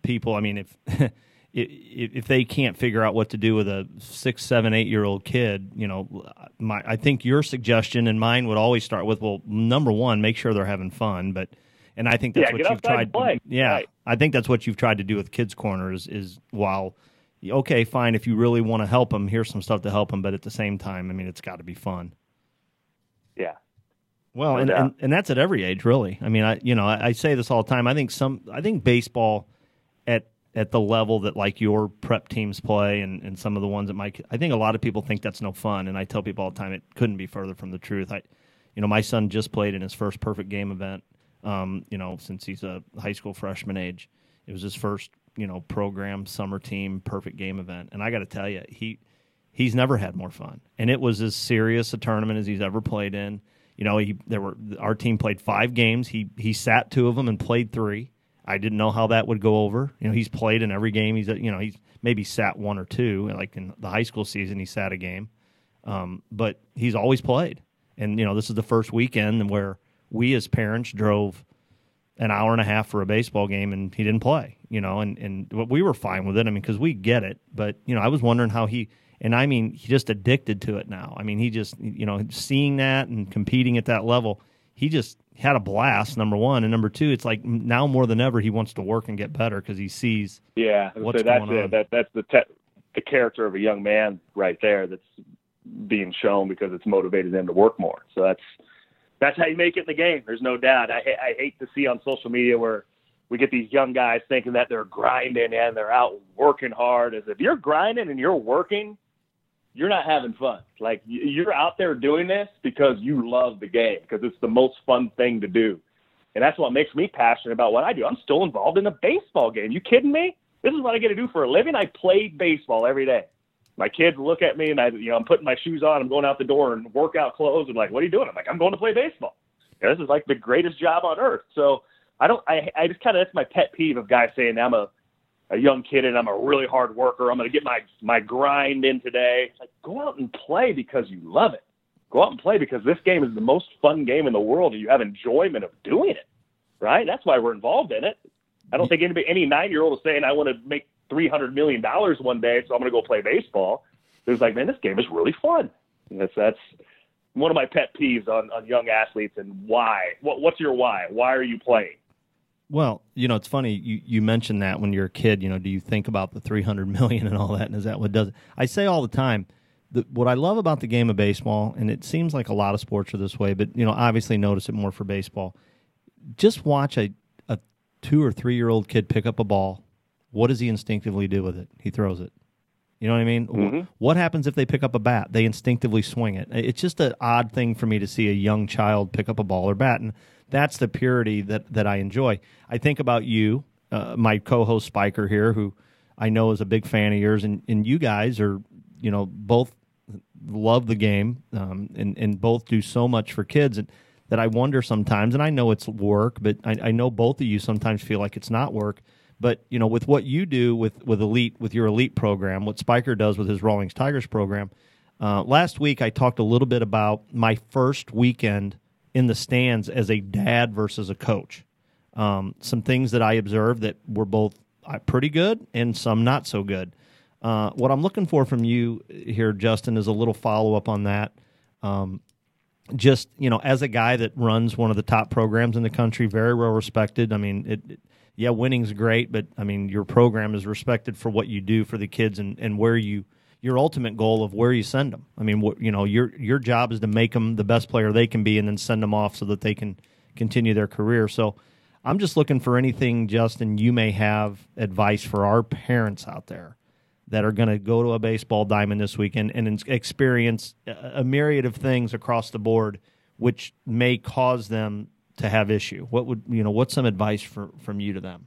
people, I mean, if, if they can't figure out what to do with a six, seven, eight year old kid, you know, my I think your suggestion and mine would always start with, well, number one, make sure they're having fun, but and I think that's yeah, what you've tried. To, yeah, right. I think that's what you've tried to do with kids corners is while okay, fine, if you really want to help them, here's some stuff to help them, but at the same time, I mean, it's got to be fun. Yeah. Well, no and, and, and that's at every age, really. I mean, I you know I, I say this all the time. I think some I think baseball at at the level that like your prep teams play and, and some of the ones that might I think a lot of people think that's no fun and I tell people all the time it couldn't be further from the truth. I you know, my son just played in his first perfect game event, um, you know, since he's a high school freshman age. It was his first, you know, program summer team perfect game event. And I gotta tell you, he he's never had more fun. And it was as serious a tournament as he's ever played in. You know, he there were our team played five games. He he sat two of them and played three I didn't know how that would go over. You know, he's played in every game. He's you know he's maybe sat one or two. Like in the high school season, he sat a game, um, but he's always played. And you know, this is the first weekend where we as parents drove an hour and a half for a baseball game, and he didn't play. You know, and and we were fine with it. I mean, because we get it. But you know, I was wondering how he. And I mean, he's just addicted to it now. I mean, he just, you know, seeing that and competing at that level, he just had a blast. Number one, and number two, it's like now more than ever he wants to work and get better because he sees. Yeah, what's so that's going it. on. That that's the te- the character of a young man right there. That's being shown because it's motivated them to work more. So that's that's how you make it in the game. There's no doubt. I I hate to see on social media where we get these young guys thinking that they're grinding and they're out working hard. As if you're grinding and you're working, you're not having fun. Like you're out there doing this because you love the game, because it's the most fun thing to do. And that's what makes me passionate about what I do. I'm still involved in a baseball game. You kidding me? This is what I get to do for a living. I play baseball every day. My kids look at me and I, you know, I'm putting my shoes on. I'm going out the door and workout clothes and like, what are you doing? I'm like, I'm going to play baseball. Know, this is like the greatest job on earth. So I don't, I, I just kind of, that's my pet peeve of guys saying I'm a, a young kid and I'm a really hard worker. I'm going to get my my grind in today. Like go out and play because you love it. Go out and play because this game is the most fun game in the world and you have enjoyment of doing it. Right? That's why we're involved in it. I don't think anybody any 9-year-old is saying I want to make 300 million dollars one day so I'm going to go play baseball. It's like, man, this game is really fun. That's that's one of my pet peeves on on young athletes and why. What what's your why? Why are you playing? Well, you know, it's funny you, you mentioned that when you're a kid. You know, do you think about the 300 million and all that, and is that what does it? I say all the time. The, what I love about the game of baseball, and it seems like a lot of sports are this way, but you know, obviously notice it more for baseball. Just watch a, a two or three year old kid pick up a ball. What does he instinctively do with it? He throws it. You know what I mean? Mm-hmm. What happens if they pick up a bat? They instinctively swing it. It's just an odd thing for me to see a young child pick up a ball or bat, and that's the purity that that I enjoy. I think about you, uh, my co-host Spiker here, who I know is a big fan of yours, and, and you guys are, you know, both love the game, um, and and both do so much for kids, and that I wonder sometimes, and I know it's work, but I, I know both of you sometimes feel like it's not work. But you know, with what you do with with elite with your elite program, what Spiker does with his Rawlings Tigers program. Uh, last week, I talked a little bit about my first weekend in the stands as a dad versus a coach. Um, some things that I observed that were both uh, pretty good and some not so good. Uh, what I'm looking for from you here, Justin, is a little follow up on that. Um, just you know, as a guy that runs one of the top programs in the country, very well respected. I mean, it, it yeah, winning's great, but I mean, your program is respected for what you do for the kids and, and where you your ultimate goal of where you send them. I mean, you know, your your job is to make them the best player they can be, and then send them off so that they can continue their career. So, I'm just looking for anything, Justin. You may have advice for our parents out there that are going to go to a baseball diamond this weekend and experience a myriad of things across the board, which may cause them to have issue. What would you know? What's some advice for, from you to them?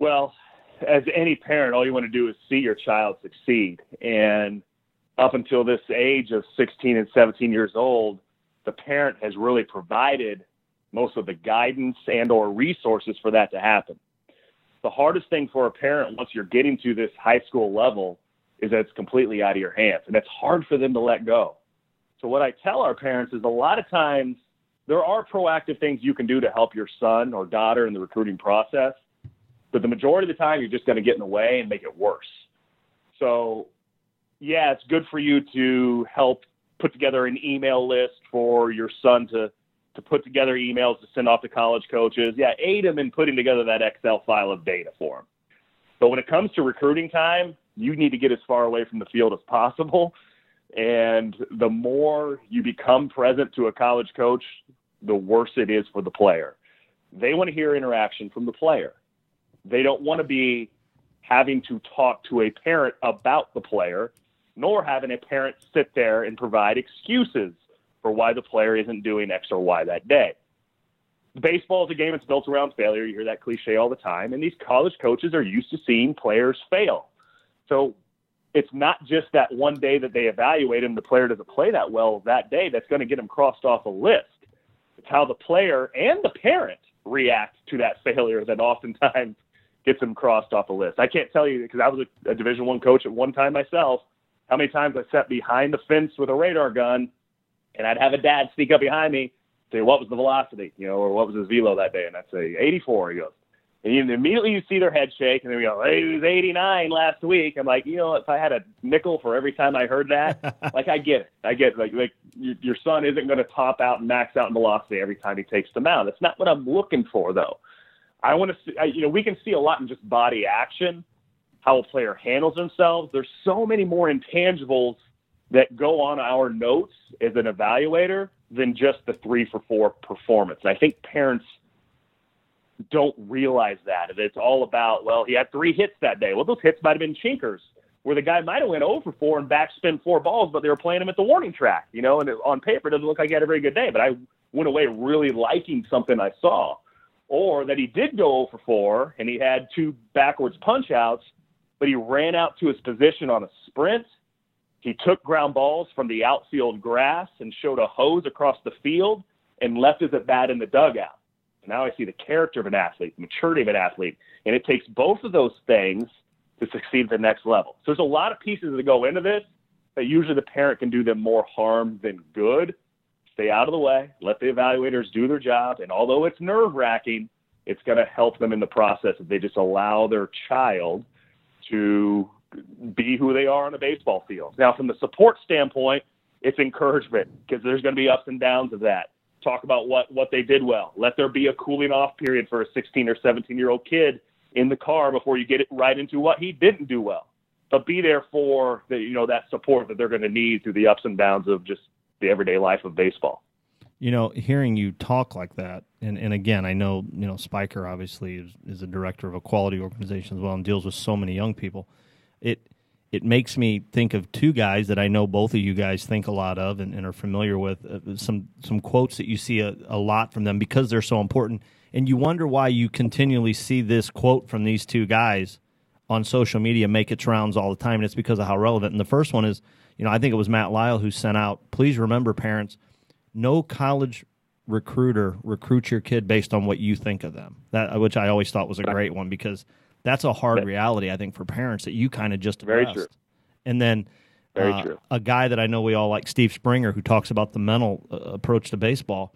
Well, as any parent, all you want to do is see your child succeed. And up until this age of 16 and 17 years old, the parent has really provided most of the guidance and or resources for that to happen. The hardest thing for a parent once you're getting to this high school level is that it's completely out of your hands and it's hard for them to let go. So what I tell our parents is a lot of times there are proactive things you can do to help your son or daughter in the recruiting process but the majority of the time, you're just going to get in the way and make it worse. So, yeah, it's good for you to help put together an email list for your son to to put together emails to send off to college coaches. Yeah, aid him in putting together that Excel file of data for him. But when it comes to recruiting time, you need to get as far away from the field as possible. And the more you become present to a college coach, the worse it is for the player. They want to hear interaction from the player. They don't want to be having to talk to a parent about the player, nor having a parent sit there and provide excuses for why the player isn't doing X or Y that day. Baseball is a game that's built around failure. You hear that cliche all the time. And these college coaches are used to seeing players fail. So it's not just that one day that they evaluate him, the player doesn't play that well that day that's going to get him crossed off a list. It's how the player and the parent react to that failure that oftentimes gets him crossed off the list. I can't tell you because I was a, a Division One coach at one time myself. How many times I sat behind the fence with a radar gun, and I'd have a dad sneak up behind me, say what was the velocity, you know, or what was his velo that day, and I'd say 84. He goes, and you, immediately you see their head shake, and then we go, hey, it was 89 last week. I'm like, you know, if I had a nickel for every time I heard that, like I get it, I get it. like like your son isn't going to top out and max out in velocity every time he takes the mound. That's not what I'm looking for though. I want to see, I, you know, we can see a lot in just body action, how a player handles themselves. There's so many more intangibles that go on our notes as an evaluator than just the three for four performance. And I think parents don't realize that. It's all about, well, he had three hits that day. Well, those hits might have been chinkers where the guy might have went over four and backspin four balls, but they were playing him at the warning track, you know, and it, on paper it doesn't look like he had a very good day, but I went away really liking something I saw or that he did go over 4 and he had two backwards punch outs, but he ran out to his position on a sprint. He took ground balls from the outfield grass and showed a hose across the field and left his at bat in the dugout. Now I see the character of an athlete, the maturity of an athlete, and it takes both of those things to succeed at the next level. So there's a lot of pieces that go into this that usually the parent can do them more harm than good stay out of the way, let the evaluators do their job. And although it's nerve wracking, it's going to help them in the process if they just allow their child to be who they are on a baseball field. Now, from the support standpoint, it's encouragement because there's going to be ups and downs of that. talk about what what they did well. Let there be a cooling off period for a 16 or 17 year old kid in the car before you get it right into what he didn't do well. But be there for the you know that support that they're going to need through the ups and downs of just the everyday life of baseball. You know, hearing you talk like that, and, and again, I know you know Spiker obviously is, is a director of a quality organization as well and deals with so many young people. It it makes me think of two guys that I know both of you guys think a lot of and, and are familiar with. Uh, some some quotes that you see a, a lot from them because they're so important, and you wonder why you continually see this quote from these two guys on social media make its rounds all the time, and it's because of how relevant. And the first one is, you know, I think it was Matt Lisle who sent out, "Please remember, parents." no college recruiter recruits your kid based on what you think of them. That which I always thought was a great one because that's a hard reality I think for parents that you kind of just very true. And then very uh, true. A guy that I know we all like, Steve Springer, who talks about the mental uh, approach to baseball.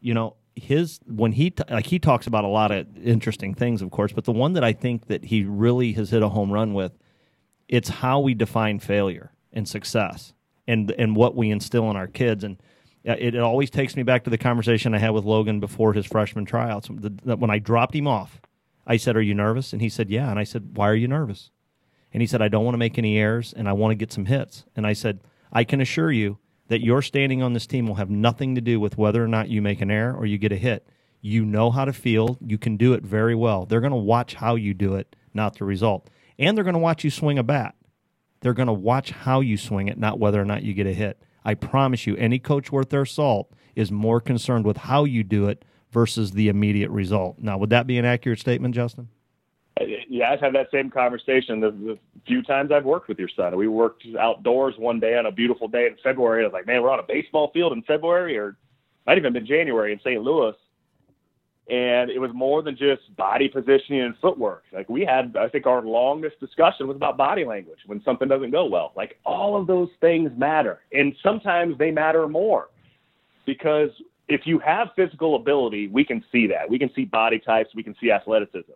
You know, his when he t- like he talks about a lot of interesting things, of course, but the one that I think that he really has hit a home run with, it's how we define failure and success, and and what we instill in our kids and uh, it, it always takes me back to the conversation I had with Logan before his freshman tryouts. When I dropped him off, I said, Are you nervous? And he said, Yeah. And I said, Why are you nervous? And he said, I don't want to make any errors and I want to get some hits. And I said, I can assure you that your standing on this team will have nothing to do with whether or not you make an error or you get a hit. You know how to field. You can do it very well. They're going to watch how you do it, not the result. And they're going to watch you swing a bat. They're going to watch how you swing it, not whether or not you get a hit. I promise you, any coach worth their salt is more concerned with how you do it versus the immediate result. Now, would that be an accurate statement, Justin? Uh, yeah, I've had that same conversation the, the few times I've worked with your son. We worked outdoors one day on a beautiful day in February. I was like, man, we're on a baseball field in February, or might even been January in St. Louis and it was more than just body positioning and footwork. Like we had, I think our longest discussion was about body language when something doesn't go well. Like all of those things matter, and sometimes they matter more because if you have physical ability, we can see that. We can see body types, we can see athleticism.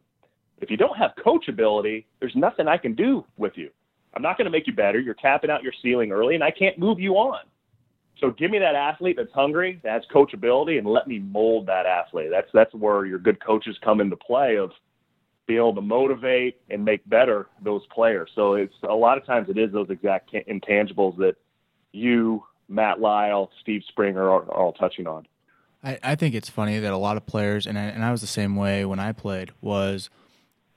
If you don't have coachability, there's nothing I can do with you. I'm not going to make you better. You're tapping out your ceiling early, and I can't move you on. So give me that athlete that's hungry, that has coachability, and let me mold that athlete. That's that's where your good coaches come into play of being able to motivate and make better those players. So it's a lot of times it is those exact intangibles that you, Matt Lisle, Steve Springer are, are all touching on. I, I think it's funny that a lot of players, and I, and I was the same way when I played, was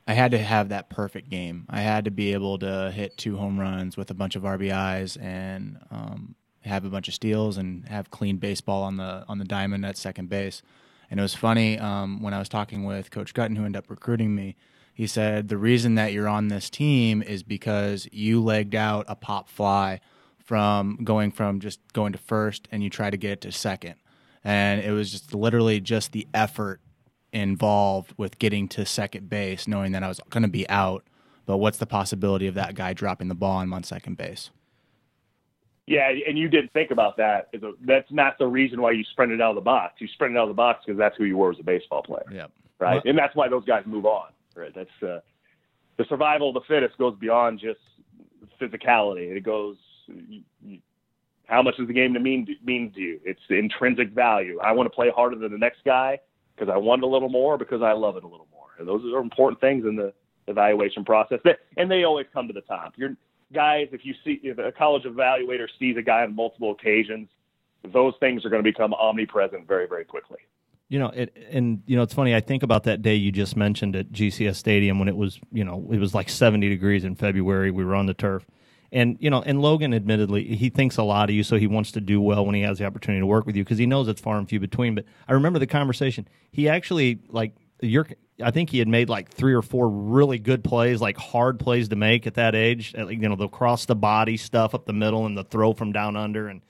I had to have that perfect game. I had to be able to hit two home runs with a bunch of RBIs and um, have a bunch of steals and have clean baseball on the on the diamond at second base. And it was funny um, when I was talking with Coach Guttin, who ended up recruiting me. He said the reason that you're on this team is because you legged out a pop fly from going from just going to first, and you try to get it to second. And it was just literally just the effort involved with getting to second base, knowing that I was going to be out. But what's the possibility of that guy dropping the ball on second base? Yeah, and you didn't think about that. That's not the reason why you sprinted out of the box. You sprinted out of the box because that's who you were as a baseball player. Yeah. Right. Well, and that's why those guys move on. Right. That's uh, the survival of the fittest goes beyond just physicality. It goes. You, you, how much does the game mean mean to you? It's the intrinsic value. I want to play harder than the next guy because I want it a little more because I love it a little more. And those are important things in the evaluation process. And they always come to the top. You're guys, if you see if a college evaluator sees a guy on multiple occasions, those things are going to become omnipresent very, very quickly. You know, it, and you know, it's funny. I think about that day you just mentioned at GCS Stadium when it was, you know, it was like 70 degrees in February. We were on the turf, and you know, and Logan, admittedly, he thinks a lot of you, so he wants to do well when he has the opportunity to work with you because he knows it's far and few between. But I remember the conversation. He actually like your I think he had made like three or four really good plays, like hard plays to make at that age. You know, the cross the body stuff up the middle and the throw from down under, and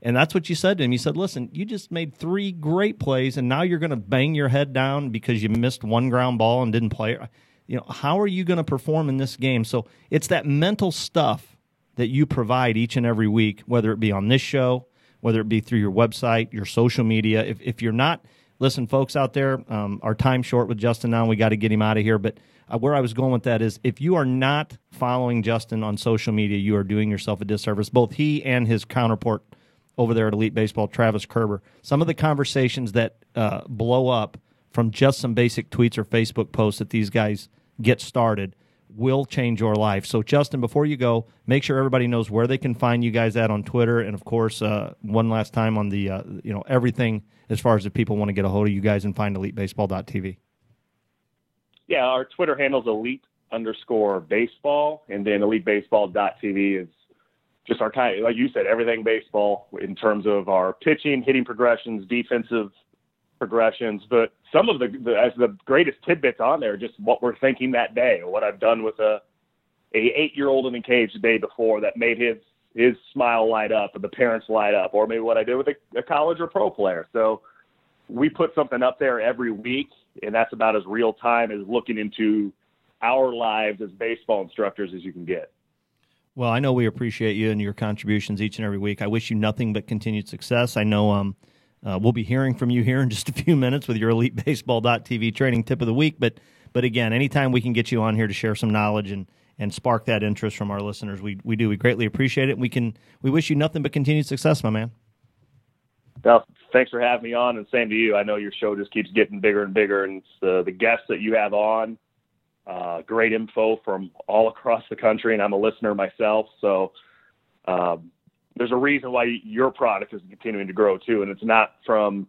and that's what you said to him. You said, "Listen, you just made three great plays, and now you're going to bang your head down because you missed one ground ball and didn't play. You know, how are you going to perform in this game?" So it's that mental stuff that you provide each and every week, whether it be on this show, whether it be through your website, your social media. If if you're not listen, folks out there, um, our time short with Justin now. We got to get him out of here. But uh, where I was going with that is if you are not following Justin on social media, you are doing yourself a disservice. Both he and his counterpart over there at Elite Baseball, Travis Kerber. Some of the conversations that uh, blow up from just some basic tweets or Facebook posts that these guys get started will change your life. So, Justin, before you go, make sure everybody knows where they can find you guys at on Twitter, and of course, uh, one last time on the uh, you know everything as far as if people want to get a hold of you guys and find EliteBaseball.tv. Yeah, our Twitter handle is elite underscore baseball, and then elitebaseball.tv is just our kind, of, like you said, everything baseball in terms of our pitching, hitting progressions, defensive progressions. But some of the, the as the greatest tidbits on there, just what we're thinking that day, or what I've done with a a eight year old in a cage the day before that made his his smile light up, or the parents light up, or maybe what I did with a, a college or pro player. So we put something up there every week, and that's about as real time as looking into our lives as baseball instructors as you can get. Well, I know we appreciate you and your contributions each and every week. I wish you nothing but continued success. I know um, uh, we'll be hearing from you here in just a few minutes with your EliteBaseball.tv training tip of the week. But but again, anytime we can get you on here to share some knowledge and and spark that interest from our listeners, we we do. We greatly appreciate it. We can we wish you nothing but continued success, my man. Well, thanks for having me on, and same to you. I know your show just keeps getting bigger and bigger, and the the guests that you have on uh, great info from all across the country, and I'm a listener myself. So um, there's a reason why your product is continuing to grow too, and it's not from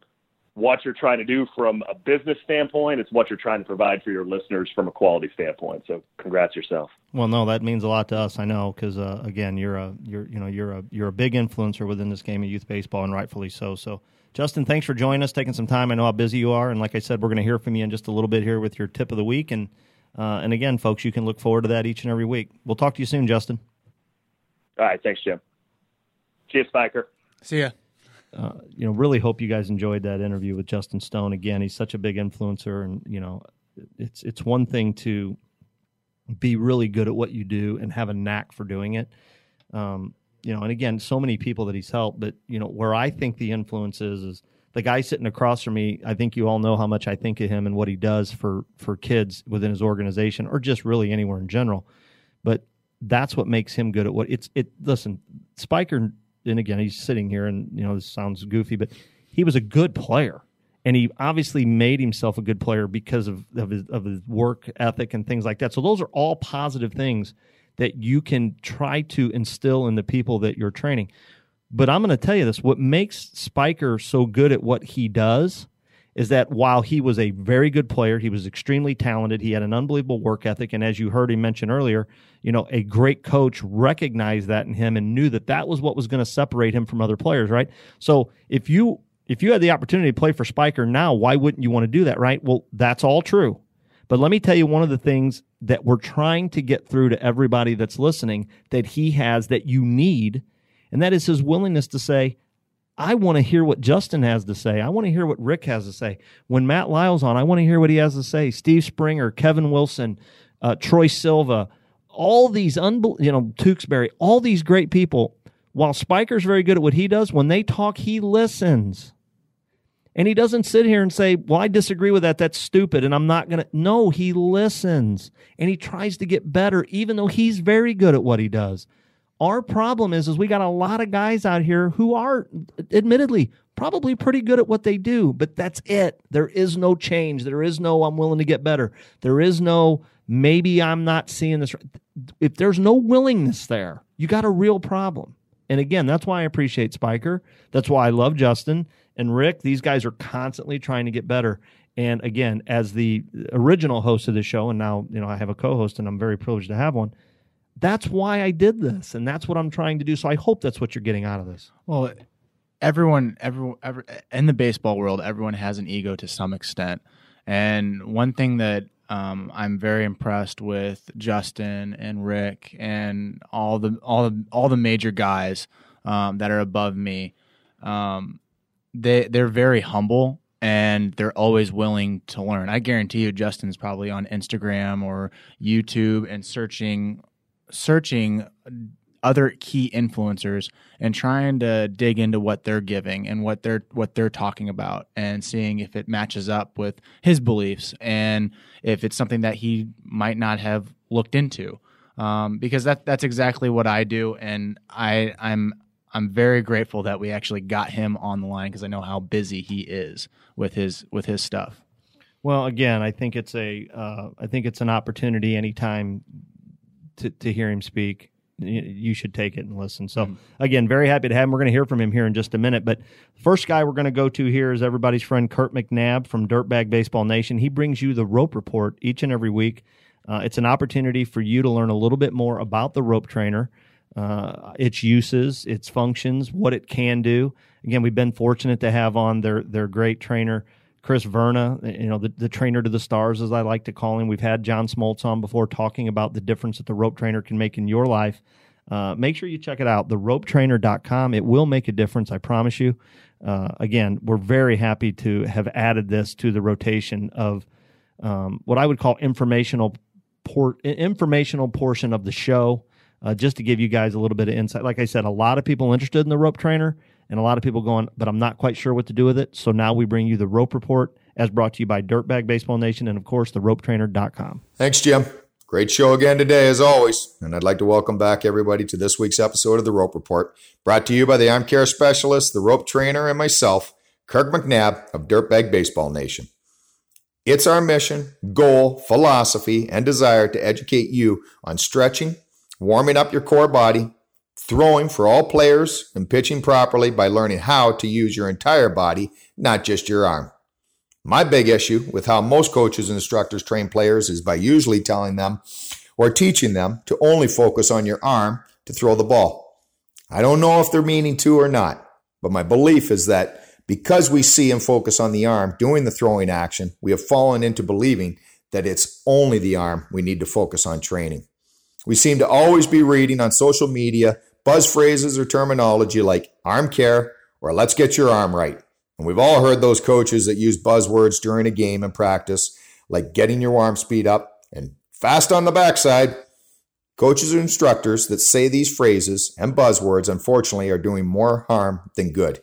what you're trying to do from a business standpoint. It's what you're trying to provide for your listeners from a quality standpoint. So, congrats yourself. Well, no, that means a lot to us. I know because uh, again, you're a you're you know you're a you're a big influencer within this game of youth baseball, and rightfully so. So, Justin, thanks for joining us, taking some time. I know how busy you are, and like I said, we're going to hear from you in just a little bit here with your tip of the week and uh, and again, folks, you can look forward to that each and every week. We'll talk to you soon, Justin. All right. Thanks, Jim. Cheers, Spiker. See ya. Uh, you know, really hope you guys enjoyed that interview with Justin Stone. Again, he's such a big influencer, and you know, it's it's one thing to be really good at what you do and have a knack for doing it. Um, you know, and again, so many people that he's helped, but you know, where I think the influence is is the guy sitting across from me, I think you all know how much I think of him and what he does for for kids within his organization or just really anywhere in general. But that's what makes him good at what it's it listen, Spiker and again he's sitting here and you know this sounds goofy, but he was a good player. And he obviously made himself a good player because of, of his of his work ethic and things like that. So those are all positive things that you can try to instill in the people that you're training. But I'm going to tell you this what makes Spiker so good at what he does is that while he was a very good player, he was extremely talented, he had an unbelievable work ethic. And as you heard him mention earlier, you know, a great coach recognized that in him and knew that that was what was going to separate him from other players, right? So if you if you had the opportunity to play for Spiker now, why wouldn't you want to do that, right? Well, that's all true. But let me tell you one of the things that we're trying to get through to everybody that's listening that he has that you need and that is his willingness to say, I want to hear what Justin has to say. I want to hear what Rick has to say. When Matt Lisle's on, I want to hear what he has to say. Steve Springer, Kevin Wilson, uh, Troy Silva, all these, unbe- you know, Tewksbury, all these great people. While Spiker's very good at what he does, when they talk, he listens. And he doesn't sit here and say, Well, I disagree with that. That's stupid. And I'm not going to. No, he listens and he tries to get better, even though he's very good at what he does. Our problem is, is we got a lot of guys out here who are, admittedly, probably pretty good at what they do, but that's it. There is no change. There is no I'm willing to get better. There is no maybe I'm not seeing this. If there's no willingness there, you got a real problem. And again, that's why I appreciate Spiker. That's why I love Justin and Rick. These guys are constantly trying to get better. And again, as the original host of the show, and now you know I have a co-host, and I'm very privileged to have one that's why I did this, and that's what I'm trying to do. So I hope that's what you're getting out of this. Well, everyone, everyone, every, in the baseball world, everyone has an ego to some extent, and one thing that um, I'm very impressed with Justin and Rick and all the all the all the major guys um, that are above me. Um, they they're very humble and they're always willing to learn. I guarantee you, Justin's probably on Instagram or YouTube and searching searching other key influencers and trying to dig into what they're giving and what they're what they're talking about and seeing if it matches up with his beliefs and if it's something that he might not have looked into um, because that that's exactly what I do and I I'm I'm very grateful that we actually got him on the line because I know how busy he is with his with his stuff. Well, again, I think it's a uh, I think it's an opportunity anytime to to hear him speak. You should take it and listen. So, again, very happy to have him. We're going to hear from him here in just a minute. But first guy we're going to go to here is everybody's friend Kurt McNabb from Dirtbag Baseball Nation. He brings you the rope report each and every week. Uh, it's an opportunity for you to learn a little bit more about the rope trainer, uh, its uses, its functions, what it can do. Again, we've been fortunate to have on their their great trainer. Chris Verna, you know, the, the trainer to the stars, as I like to call him. We've had John Smoltz on before talking about the difference that the rope trainer can make in your life. Uh, make sure you check it out, theropetrainer.com. It will make a difference, I promise you. Uh, again, we're very happy to have added this to the rotation of um, what I would call informational por- informational portion of the show, uh, just to give you guys a little bit of insight. Like I said, a lot of people interested in the rope trainer, and a lot of people going, but I'm not quite sure what to do with it. So now we bring you the rope report, as brought to you by Dirtbag Baseball Nation, and of course, theropetrainer.com. Thanks, Jim. Great show again today, as always. And I'd like to welcome back everybody to this week's episode of the Rope Report, brought to you by the arm care specialist, the rope trainer, and myself, Kirk McNabb of Dirtbag Baseball Nation. It's our mission, goal, philosophy, and desire to educate you on stretching, warming up your core body, throwing for all players, and pitching properly by learning how to use your entire body, not just your arm. My big issue with how most coaches and instructors train players is by usually telling them or teaching them to only focus on your arm to throw the ball. I don't know if they're meaning to or not, but my belief is that because we see and focus on the arm doing the throwing action, we have fallen into believing that it's only the arm we need to focus on training. We seem to always be reading on social media buzz phrases or terminology like arm care or let's get your arm right. And we've all heard those coaches that use buzzwords during a game and practice, like getting your arm speed up and fast on the backside. Coaches or instructors that say these phrases and buzzwords, unfortunately, are doing more harm than good.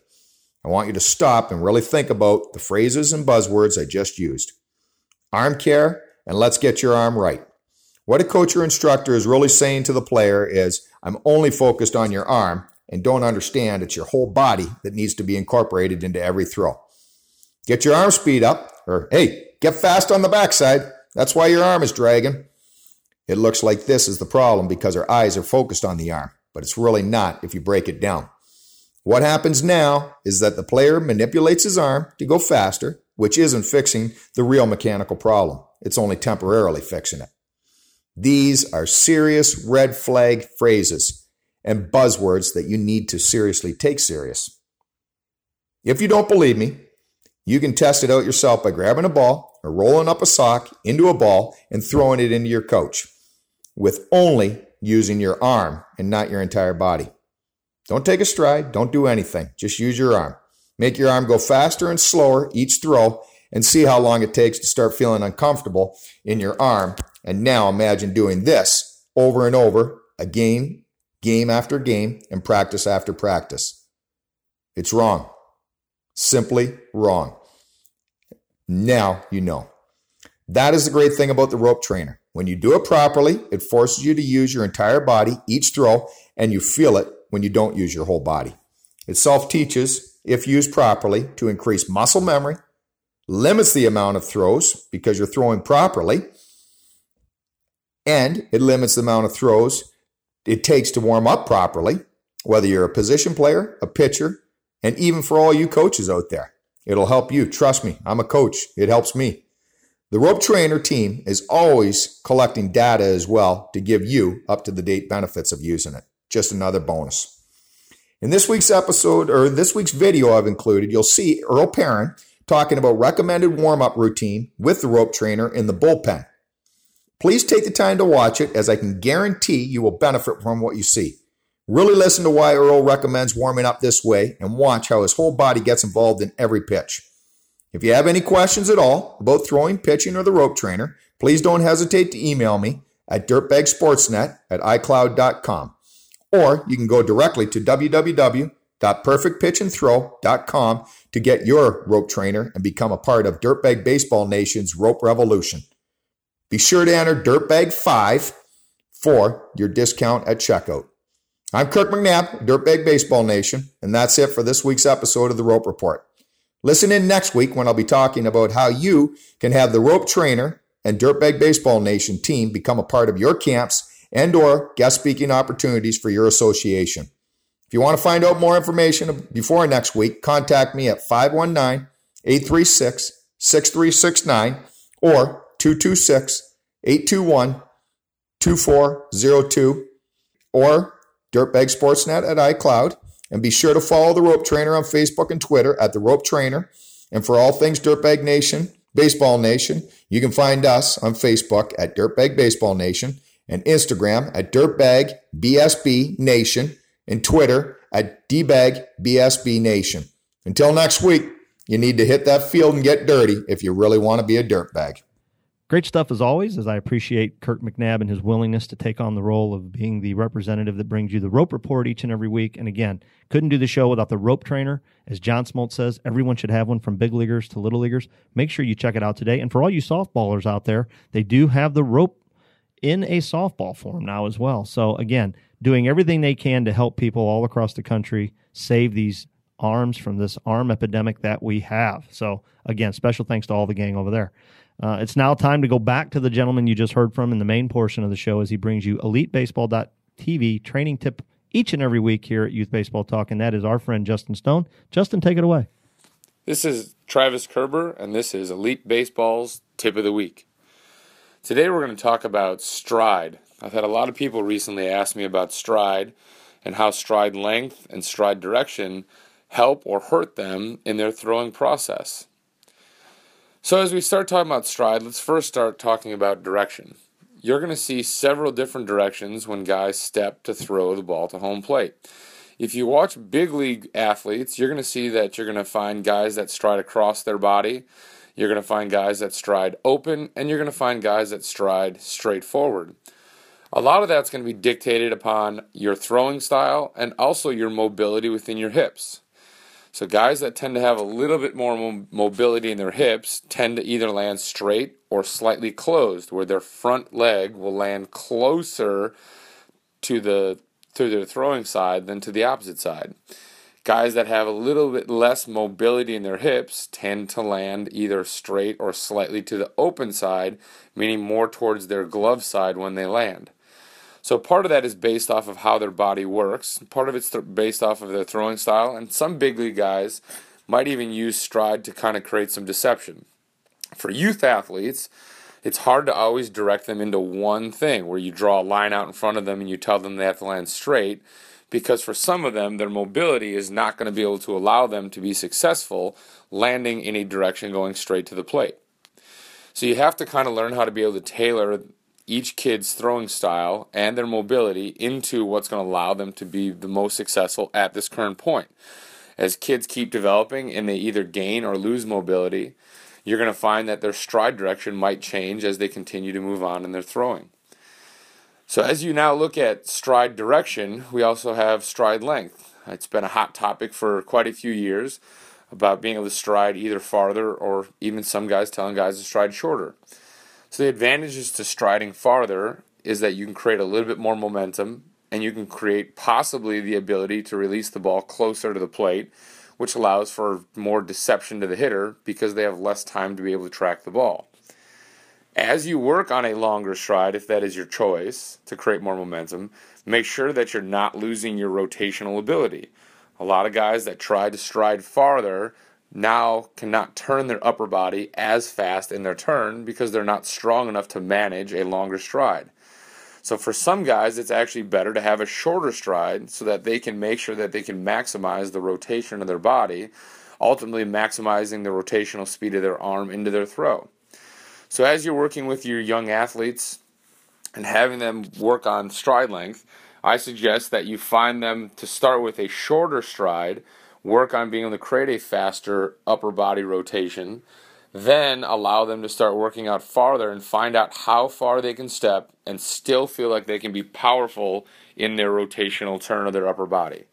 I want you to stop and really think about the phrases and buzzwords I just used. Arm care and let's get your arm right. What a coach or instructor is really saying to the player is, I'm only focused on your arm and don't understand it's your whole body that needs to be incorporated into every throw. Get your arm speed up, or hey, get fast on the backside. That's why your arm is dragging. It looks like this is the problem because our eyes are focused on the arm, but it's really not if you break it down. What happens now is that the player manipulates his arm to go faster, which isn't fixing the real mechanical problem. It's only temporarily fixing it. These are serious red flag phrases and buzzwords that you need to seriously take serious. If you don't believe me, you can test it out yourself by grabbing a ball or rolling up a sock into a ball and throwing it into your coach with only using your arm and not your entire body. Don't take a stride, don't do anything, just use your arm. Make your arm go faster and slower each throw and see how long it takes to start feeling uncomfortable in your arm. And now imagine doing this over and over again, game after game, and practice after practice. It's wrong. Simply wrong. Now you know. That is the great thing about the rope trainer. When you do it properly, it forces you to use your entire body each throw, and you feel it when you don't use your whole body. It self teaches, if used properly, to increase muscle memory, limits the amount of throws because you're throwing properly, and it limits the amount of throws it takes to warm up properly, whether you're a position player, a pitcher, and even for all you coaches out there. It'll help you. Trust me, I'm a coach. It helps me. The rope trainer team is always collecting data as well to give you up to the date benefits of using it. Just another bonus. In this week's episode, or this week's video I've included, you'll see Earl Perrin talking about recommended warm up routine with the rope trainer in the bullpen. Please take the time to watch it as I can guarantee you will benefit from what you see. Really listen to why Earl recommends warming up this way and watch how his whole body gets involved in every pitch. If you have any questions at all about throwing, pitching, or the rope trainer, please don't hesitate to email me at dirtbagsportsnet at icloud.com. Or you can go directly to www.perfectpitchandthrow.com to get your rope trainer and become a part of Dirtbag Baseball Nation's rope revolution. Be sure to enter Dirtbag5 for your discount at checkout. I'm Kirk McNabb, Dirtbag Baseball Nation, and that's it for this week's episode of the Rope Report. Listen in next week when I'll be talking about how you can have the rope trainer and Dirtbag Baseball Nation team become a part of your camps and or guest speaking opportunities for your association. If you want to find out more information before next week, contact me at 519-836-6369 or 226-821-2402 or Dirtbag Sportsnet at iCloud. And be sure to follow the Rope Trainer on Facebook and Twitter at the Rope Trainer. And for all things Dirtbag Nation, Baseball Nation, you can find us on Facebook at Dirtbag Baseball Nation and Instagram at Dirtbag BSB Nation and Twitter at DBAG BSB Nation. Until next week, you need to hit that field and get dirty if you really want to be a dirtbag. Great stuff as always, as I appreciate Kirk McNabb and his willingness to take on the role of being the representative that brings you the rope report each and every week. And again, couldn't do the show without the rope trainer. As John Smoltz says, everyone should have one from big leaguers to little leaguers. Make sure you check it out today. And for all you softballers out there, they do have the rope in a softball form now as well. So again, doing everything they can to help people all across the country save these arms from this arm epidemic that we have. So again, special thanks to all the gang over there. Uh, it's now time to go back to the gentleman you just heard from in the main portion of the show as he brings you elitebaseball.tv training tip each and every week here at Youth Baseball Talk, and that is our friend Justin Stone. Justin, take it away. This is Travis Kerber, and this is Elite Baseball's Tip of the Week. Today we're going to talk about stride. I've had a lot of people recently ask me about stride and how stride length and stride direction help or hurt them in their throwing process. So, as we start talking about stride, let's first start talking about direction. You're going to see several different directions when guys step to throw the ball to home plate. If you watch big league athletes, you're going to see that you're going to find guys that stride across their body, you're going to find guys that stride open, and you're going to find guys that stride straight forward. A lot of that's going to be dictated upon your throwing style and also your mobility within your hips. So guys that tend to have a little bit more mobility in their hips tend to either land straight or slightly closed, where their front leg will land closer to the to their throwing side than to the opposite side. Guys that have a little bit less mobility in their hips tend to land either straight or slightly to the open side, meaning more towards their glove side when they land. So part of that is based off of how their body works. Part of it's th- based off of their throwing style, and some big league guys might even use stride to kind of create some deception. For youth athletes, it's hard to always direct them into one thing where you draw a line out in front of them and you tell them they have to land straight because for some of them their mobility is not going to be able to allow them to be successful landing in a direction going straight to the plate. So you have to kind of learn how to be able to tailor each kid's throwing style and their mobility into what's going to allow them to be the most successful at this current point. As kids keep developing and they either gain or lose mobility, you're going to find that their stride direction might change as they continue to move on in their throwing. So, as you now look at stride direction, we also have stride length. It's been a hot topic for quite a few years about being able to stride either farther or even some guys telling guys to stride shorter. So the advantages to striding farther is that you can create a little bit more momentum and you can create possibly the ability to release the ball closer to the plate, which allows for more deception to the hitter because they have less time to be able to track the ball. As you work on a longer stride, if that is your choice to create more momentum, make sure that you're not losing your rotational ability. A lot of guys that try to stride farther now cannot turn their upper body as fast in their turn because they're not strong enough to manage a longer stride. So for some guys, it's actually better to have a shorter stride so that they can make sure that they can maximize the rotation of their body, ultimately maximizing the rotational speed of their arm into their throw. So as you're working with your young athletes and having them work on stride length, I suggest that you find them to start with a shorter stride work on being able to create a faster upper body rotation, then allow them to start working out farther and find out how far they can step and still feel like they can be powerful in their rotational turn of their upper body.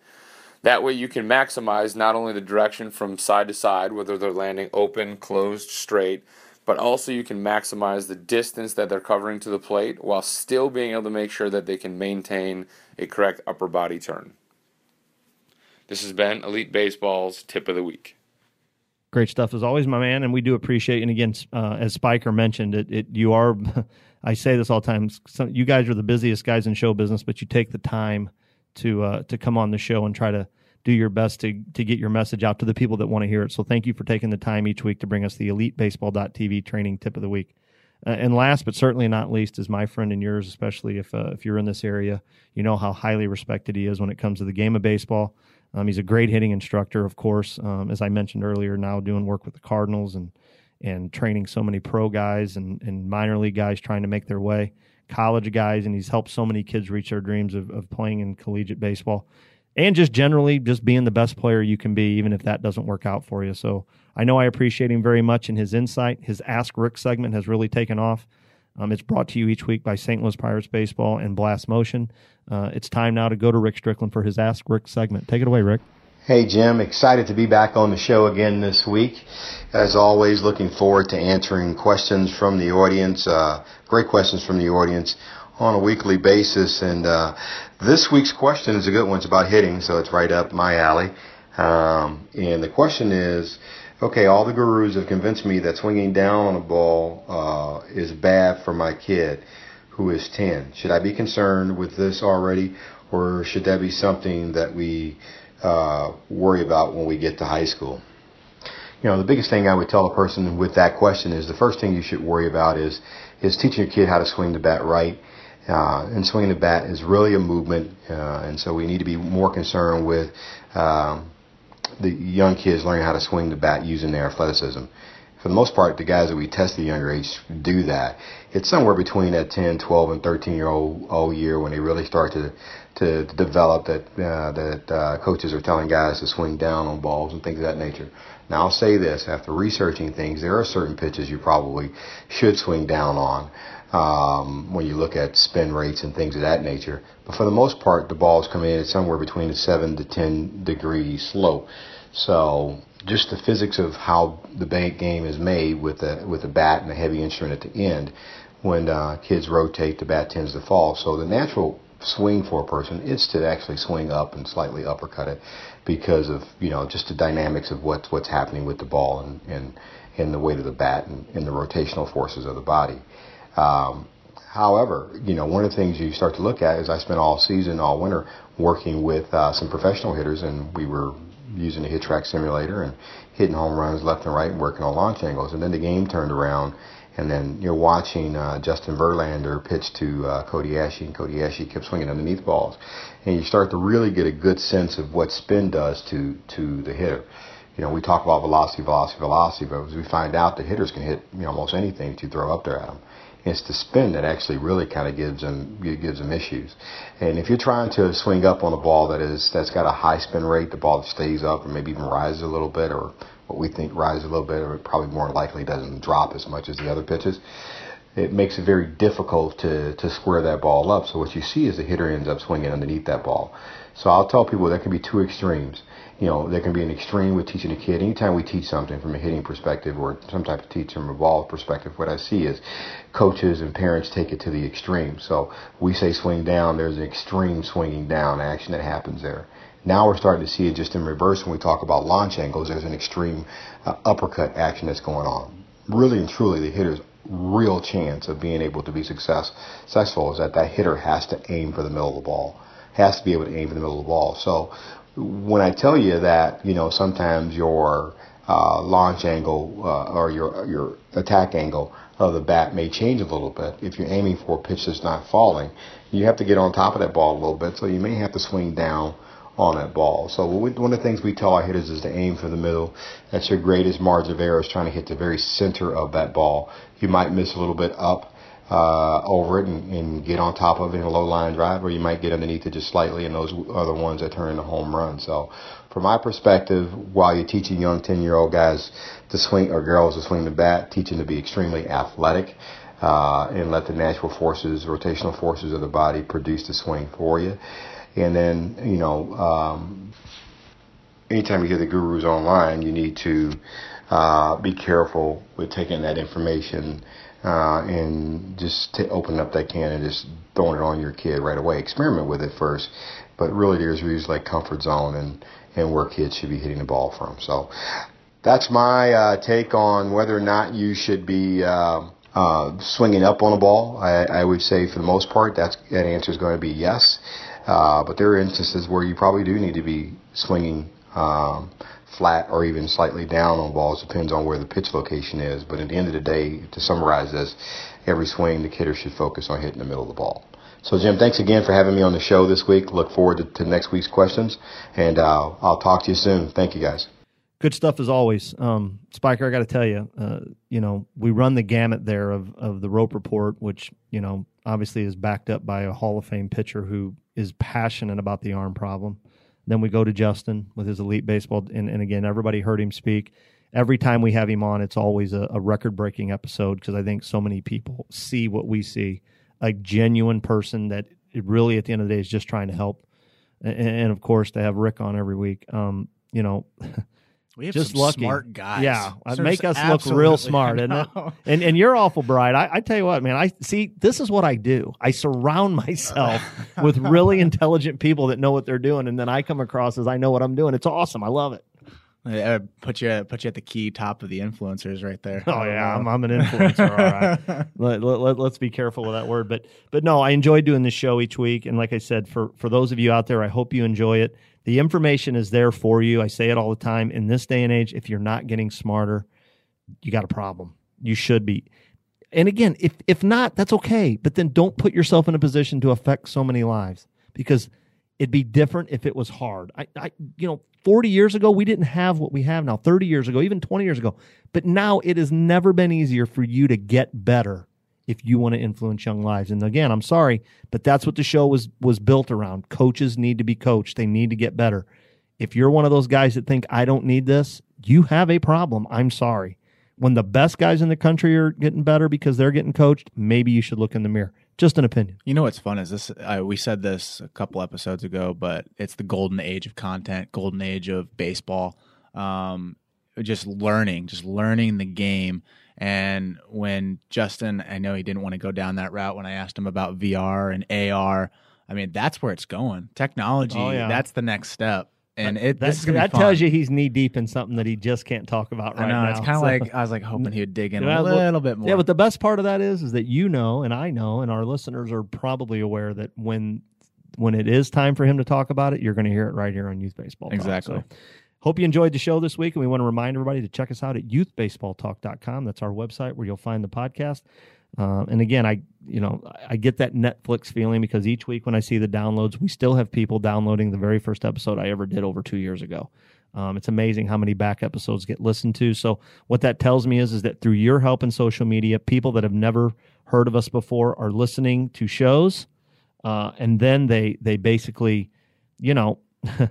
That way, you can maximize not only the direction from side to side, whether they're landing open, closed, straight, but also you can maximize the distance that they're covering to the plate while still being able to make sure that they can maintain a correct upper body turn. This has been Elite Baseball's Tip of the Week. Great stuff as always, my man, and we do appreciate. And again, uh, as Spiker mentioned, it, it you are. I say this all the time. Some, you guys are the busiest guys in show business, but you take the time to uh, to come on the show and try to do your best to to get your message out to the people that want to hear it. So thank you for taking the time each week to bring us the EliteBaseball.tv training tip of the week. Uh, and last but certainly not least is my friend and yours, especially if uh, if you're in this area, you know how highly respected he is when it comes to the game of baseball. Um, he's a great hitting instructor, of course, um, as I mentioned earlier. Now doing work with the Cardinals and and training so many pro guys and, and minor league guys trying to make their way, college guys, and he's helped so many kids reach their dreams of, of playing in collegiate baseball and just generally just being the best player you can be, even if that doesn't work out for you. So I know I appreciate him very much in his insight. His Ask Rick segment has really taken off. Um, it's brought to you each week by St. Louis Pirates Baseball and Blast Motion. Uh, it's time now to go to Rick Strickland for his Ask Rick segment. Take it away, Rick. Hey, Jim. Excited to be back on the show again this week. As always, looking forward to answering questions from the audience. Uh, great questions from the audience on a weekly basis. And uh, this week's question is a good one. It's about hitting, so it's right up my alley. Um, and the question is, okay, all the gurus have convinced me that swinging down on a ball uh, is bad for my kid who is 10. Should I be concerned with this already, or should that be something that we uh, worry about when we get to high school? You know, the biggest thing I would tell a person with that question is the first thing you should worry about is is teaching your kid how to swing the bat right uh, and swinging the bat is really a movement, uh, and so we need to be more concerned with um, the young kids learning how to swing the bat using their athleticism. For the most part, the guys that we test at younger age do that. It's somewhere between that 10, 12, and 13 year old, old year when they really start to to, to develop that uh, that uh, coaches are telling guys to swing down on balls and things of that nature. Now I'll say this: after researching things, there are certain pitches you probably should swing down on um, when you look at spin rates and things of that nature. But for the most part, the balls come in at somewhere between a 7 to 10 degree slope. So just the physics of how the bank game is made with a, with a bat and a heavy instrument at the end, when uh, kids rotate, the bat tends to fall. So the natural swing for a person is to actually swing up and slightly uppercut it because of you know just the dynamics of what's what's happening with the ball and and, and the weight of the bat and, and the rotational forces of the body. Um, however, you know, one of the things you start to look at is I spent all season, all winter, working with uh, some professional hitters, and we were using the HitTrax simulator and hitting home runs left and right, and working on launch angles. And then the game turned around, and then you're watching uh, Justin Verlander pitch to uh, Cody Asche, and Cody Asche kept swinging underneath balls, and you start to really get a good sense of what spin does to to the hitter you know, we talk about velocity, velocity, velocity, but as we find out, the hitters can hit you know almost anything that you throw up there at them. It's the spin that actually really kind of gives them gives them issues. And if you're trying to swing up on a ball that is that's got a high spin rate, the ball stays up or maybe even rises a little bit, or what we think rises a little bit, or probably more likely doesn't drop as much as the other pitches. It makes it very difficult to, to square that ball up. So what you see is the hitter ends up swinging underneath that ball. So I'll tell people there can be two extremes you know, there can be an extreme with teaching a kid. Anytime we teach something from a hitting perspective or some type of teach from a ball perspective, what I see is coaches and parents take it to the extreme. So we say swing down, there's an extreme swinging down action that happens there. Now we're starting to see it just in reverse when we talk about launch angles. There's an extreme uh, uppercut action that's going on. Really and truly, the hitter's real chance of being able to be success, successful is that that hitter has to aim for the middle of the ball, has to be able to aim for the middle of the ball. So when I tell you that, you know, sometimes your uh, launch angle uh, or your your attack angle of the bat may change a little bit. If you're aiming for a pitch that's not falling, you have to get on top of that ball a little bit. So you may have to swing down on that ball. So one of the things we tell our hitters is to aim for the middle. That's your greatest margin of error is trying to hit the very center of that ball. You might miss a little bit up uh, over it and, and get on top of it in a low line drive, or you might get underneath it just slightly, and those are the ones that turn into home runs. So, from my perspective, while you're teaching young 10 year old guys to swing or girls to swing the bat, teaching to be extremely athletic. Uh, and let the natural forces, rotational forces of the body produce the swing for you. And then, you know, um, anytime you hear the gurus online, you need to uh, be careful with taking that information uh, and just t- opening up that can and just throwing it on your kid right away. Experiment with it first, but really there's views like comfort zone and and where kids should be hitting the ball from. So that's my uh, take on whether or not you should be. Uh, uh, swinging up on a ball, I, I would say for the most part, that's, that answer is going to be yes. Uh, but there are instances where you probably do need to be swinging um, flat or even slightly down on balls. Depends on where the pitch location is. But at the end of the day, to summarize this, every swing the kidder should focus on hitting the middle of the ball. So Jim, thanks again for having me on the show this week. Look forward to, to next week's questions, and uh, I'll talk to you soon. Thank you, guys. Good stuff as always, um, Spiker. I got to tell you, uh, you know, we run the gamut there of of the rope report, which you know obviously is backed up by a Hall of Fame pitcher who is passionate about the arm problem. Then we go to Justin with his elite baseball, and, and again, everybody heard him speak. Every time we have him on, it's always a, a record breaking episode because I think so many people see what we see a genuine person that really at the end of the day is just trying to help. And, and of course, to have Rick on every week, um, you know, We have just lucky. smart guys. Yeah, uh, Serves make us look real smart, I isn't it? And and you're awful bright. I, I tell you what, man. I see. This is what I do. I surround myself with really intelligent people that know what they're doing, and then I come across as I know what I'm doing. It's awesome. I love it. Uh, put you put you at the key top of the influencers right there. Oh yeah, I'm, I'm an influencer. all right. Let, let, let, us be careful with that word, but but no, I enjoy doing this show each week, and like I said, for for those of you out there, I hope you enjoy it. The information is there for you. I say it all the time. In this day and age, if you're not getting smarter, you got a problem. You should be. And again, if if not, that's okay. But then don't put yourself in a position to affect so many lives because it'd be different if it was hard. I, I you know, 40 years ago we didn't have what we have now. 30 years ago, even 20 years ago. But now it has never been easier for you to get better if you want to influence young lives. And again, I'm sorry, but that's what the show was was built around. Coaches need to be coached. They need to get better. If you're one of those guys that think I don't need this, you have a problem. I'm sorry. When the best guys in the country are getting better because they're getting coached, maybe you should look in the mirror. Just an opinion. You know what's fun is this? We said this a couple episodes ago, but it's the golden age of content, golden age of baseball. Um, just learning, just learning the game. And when Justin, I know he didn't want to go down that route when I asked him about VR and AR. I mean, that's where it's going. Technology. Oh, yeah. That's the next step. And it That, this is that tells you he's knee deep in something that he just can't talk about right I know now. it's kind of So- like I was like hoping he would dig in Yeah, a well, little bit more. Yeah, but the best part of that is, is that you know, and I know, and our listeners are probably aware that when when it is time for him to talk about it, you're going to hear it right here on Youth Baseball. Talk. Exactly. So, hope you enjoyed the show this week, and we want to remind everybody to check us out at youthbaseballtalk.com. That's our website where you'll find the podcast. Uh, and again, I you know I get that Netflix feeling because each week when I see the downloads, we still have people downloading the very first episode I ever did over two years ago. Um, it's amazing how many back episodes get listened to. So what that tells me is is that through your help in social media, people that have never heard of us before are listening to shows, uh, and then they they basically, you know.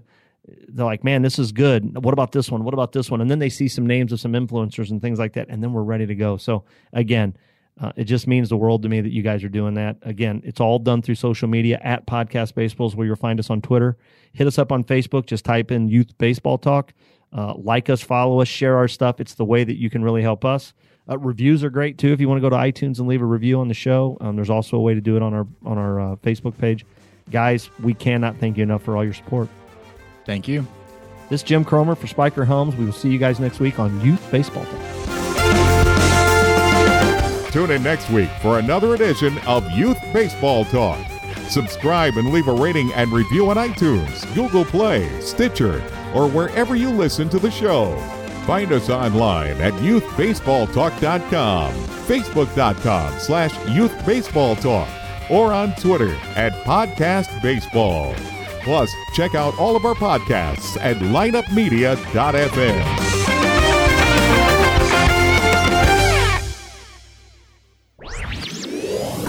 They're like, man, this is good. What about this one? What about this one? And then they see some names of some influencers and things like that, and then we're ready to go. So again, uh, it just means the world to me that you guys are doing that. Again, it's all done through social media at Podcast Baseballs, where you'll find us on Twitter. Hit us up on Facebook. Just type in Youth Baseball Talk. Uh, like us, follow us, share our stuff. It's the way that you can really help us. Uh, reviews are great too. If you want to go to iTunes and leave a review on the show, um, there's also a way to do it on our on our uh, Facebook page. Guys, we cannot thank you enough for all your support. Thank you. This is Jim Cromer for Spiker Homes. We will see you guys next week on Youth Baseball Talk. Tune in next week for another edition of Youth Baseball Talk. Subscribe and leave a rating and review on iTunes, Google Play, Stitcher, or wherever you listen to the show. Find us online at youthbaseballtalk.com, facebook.com slash youthbaseballtalk, or on Twitter at podcastbaseball. Plus, check out all of our podcasts at lineupmedia.fm.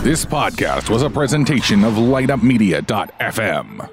This podcast was a presentation of lineupmedia.fm.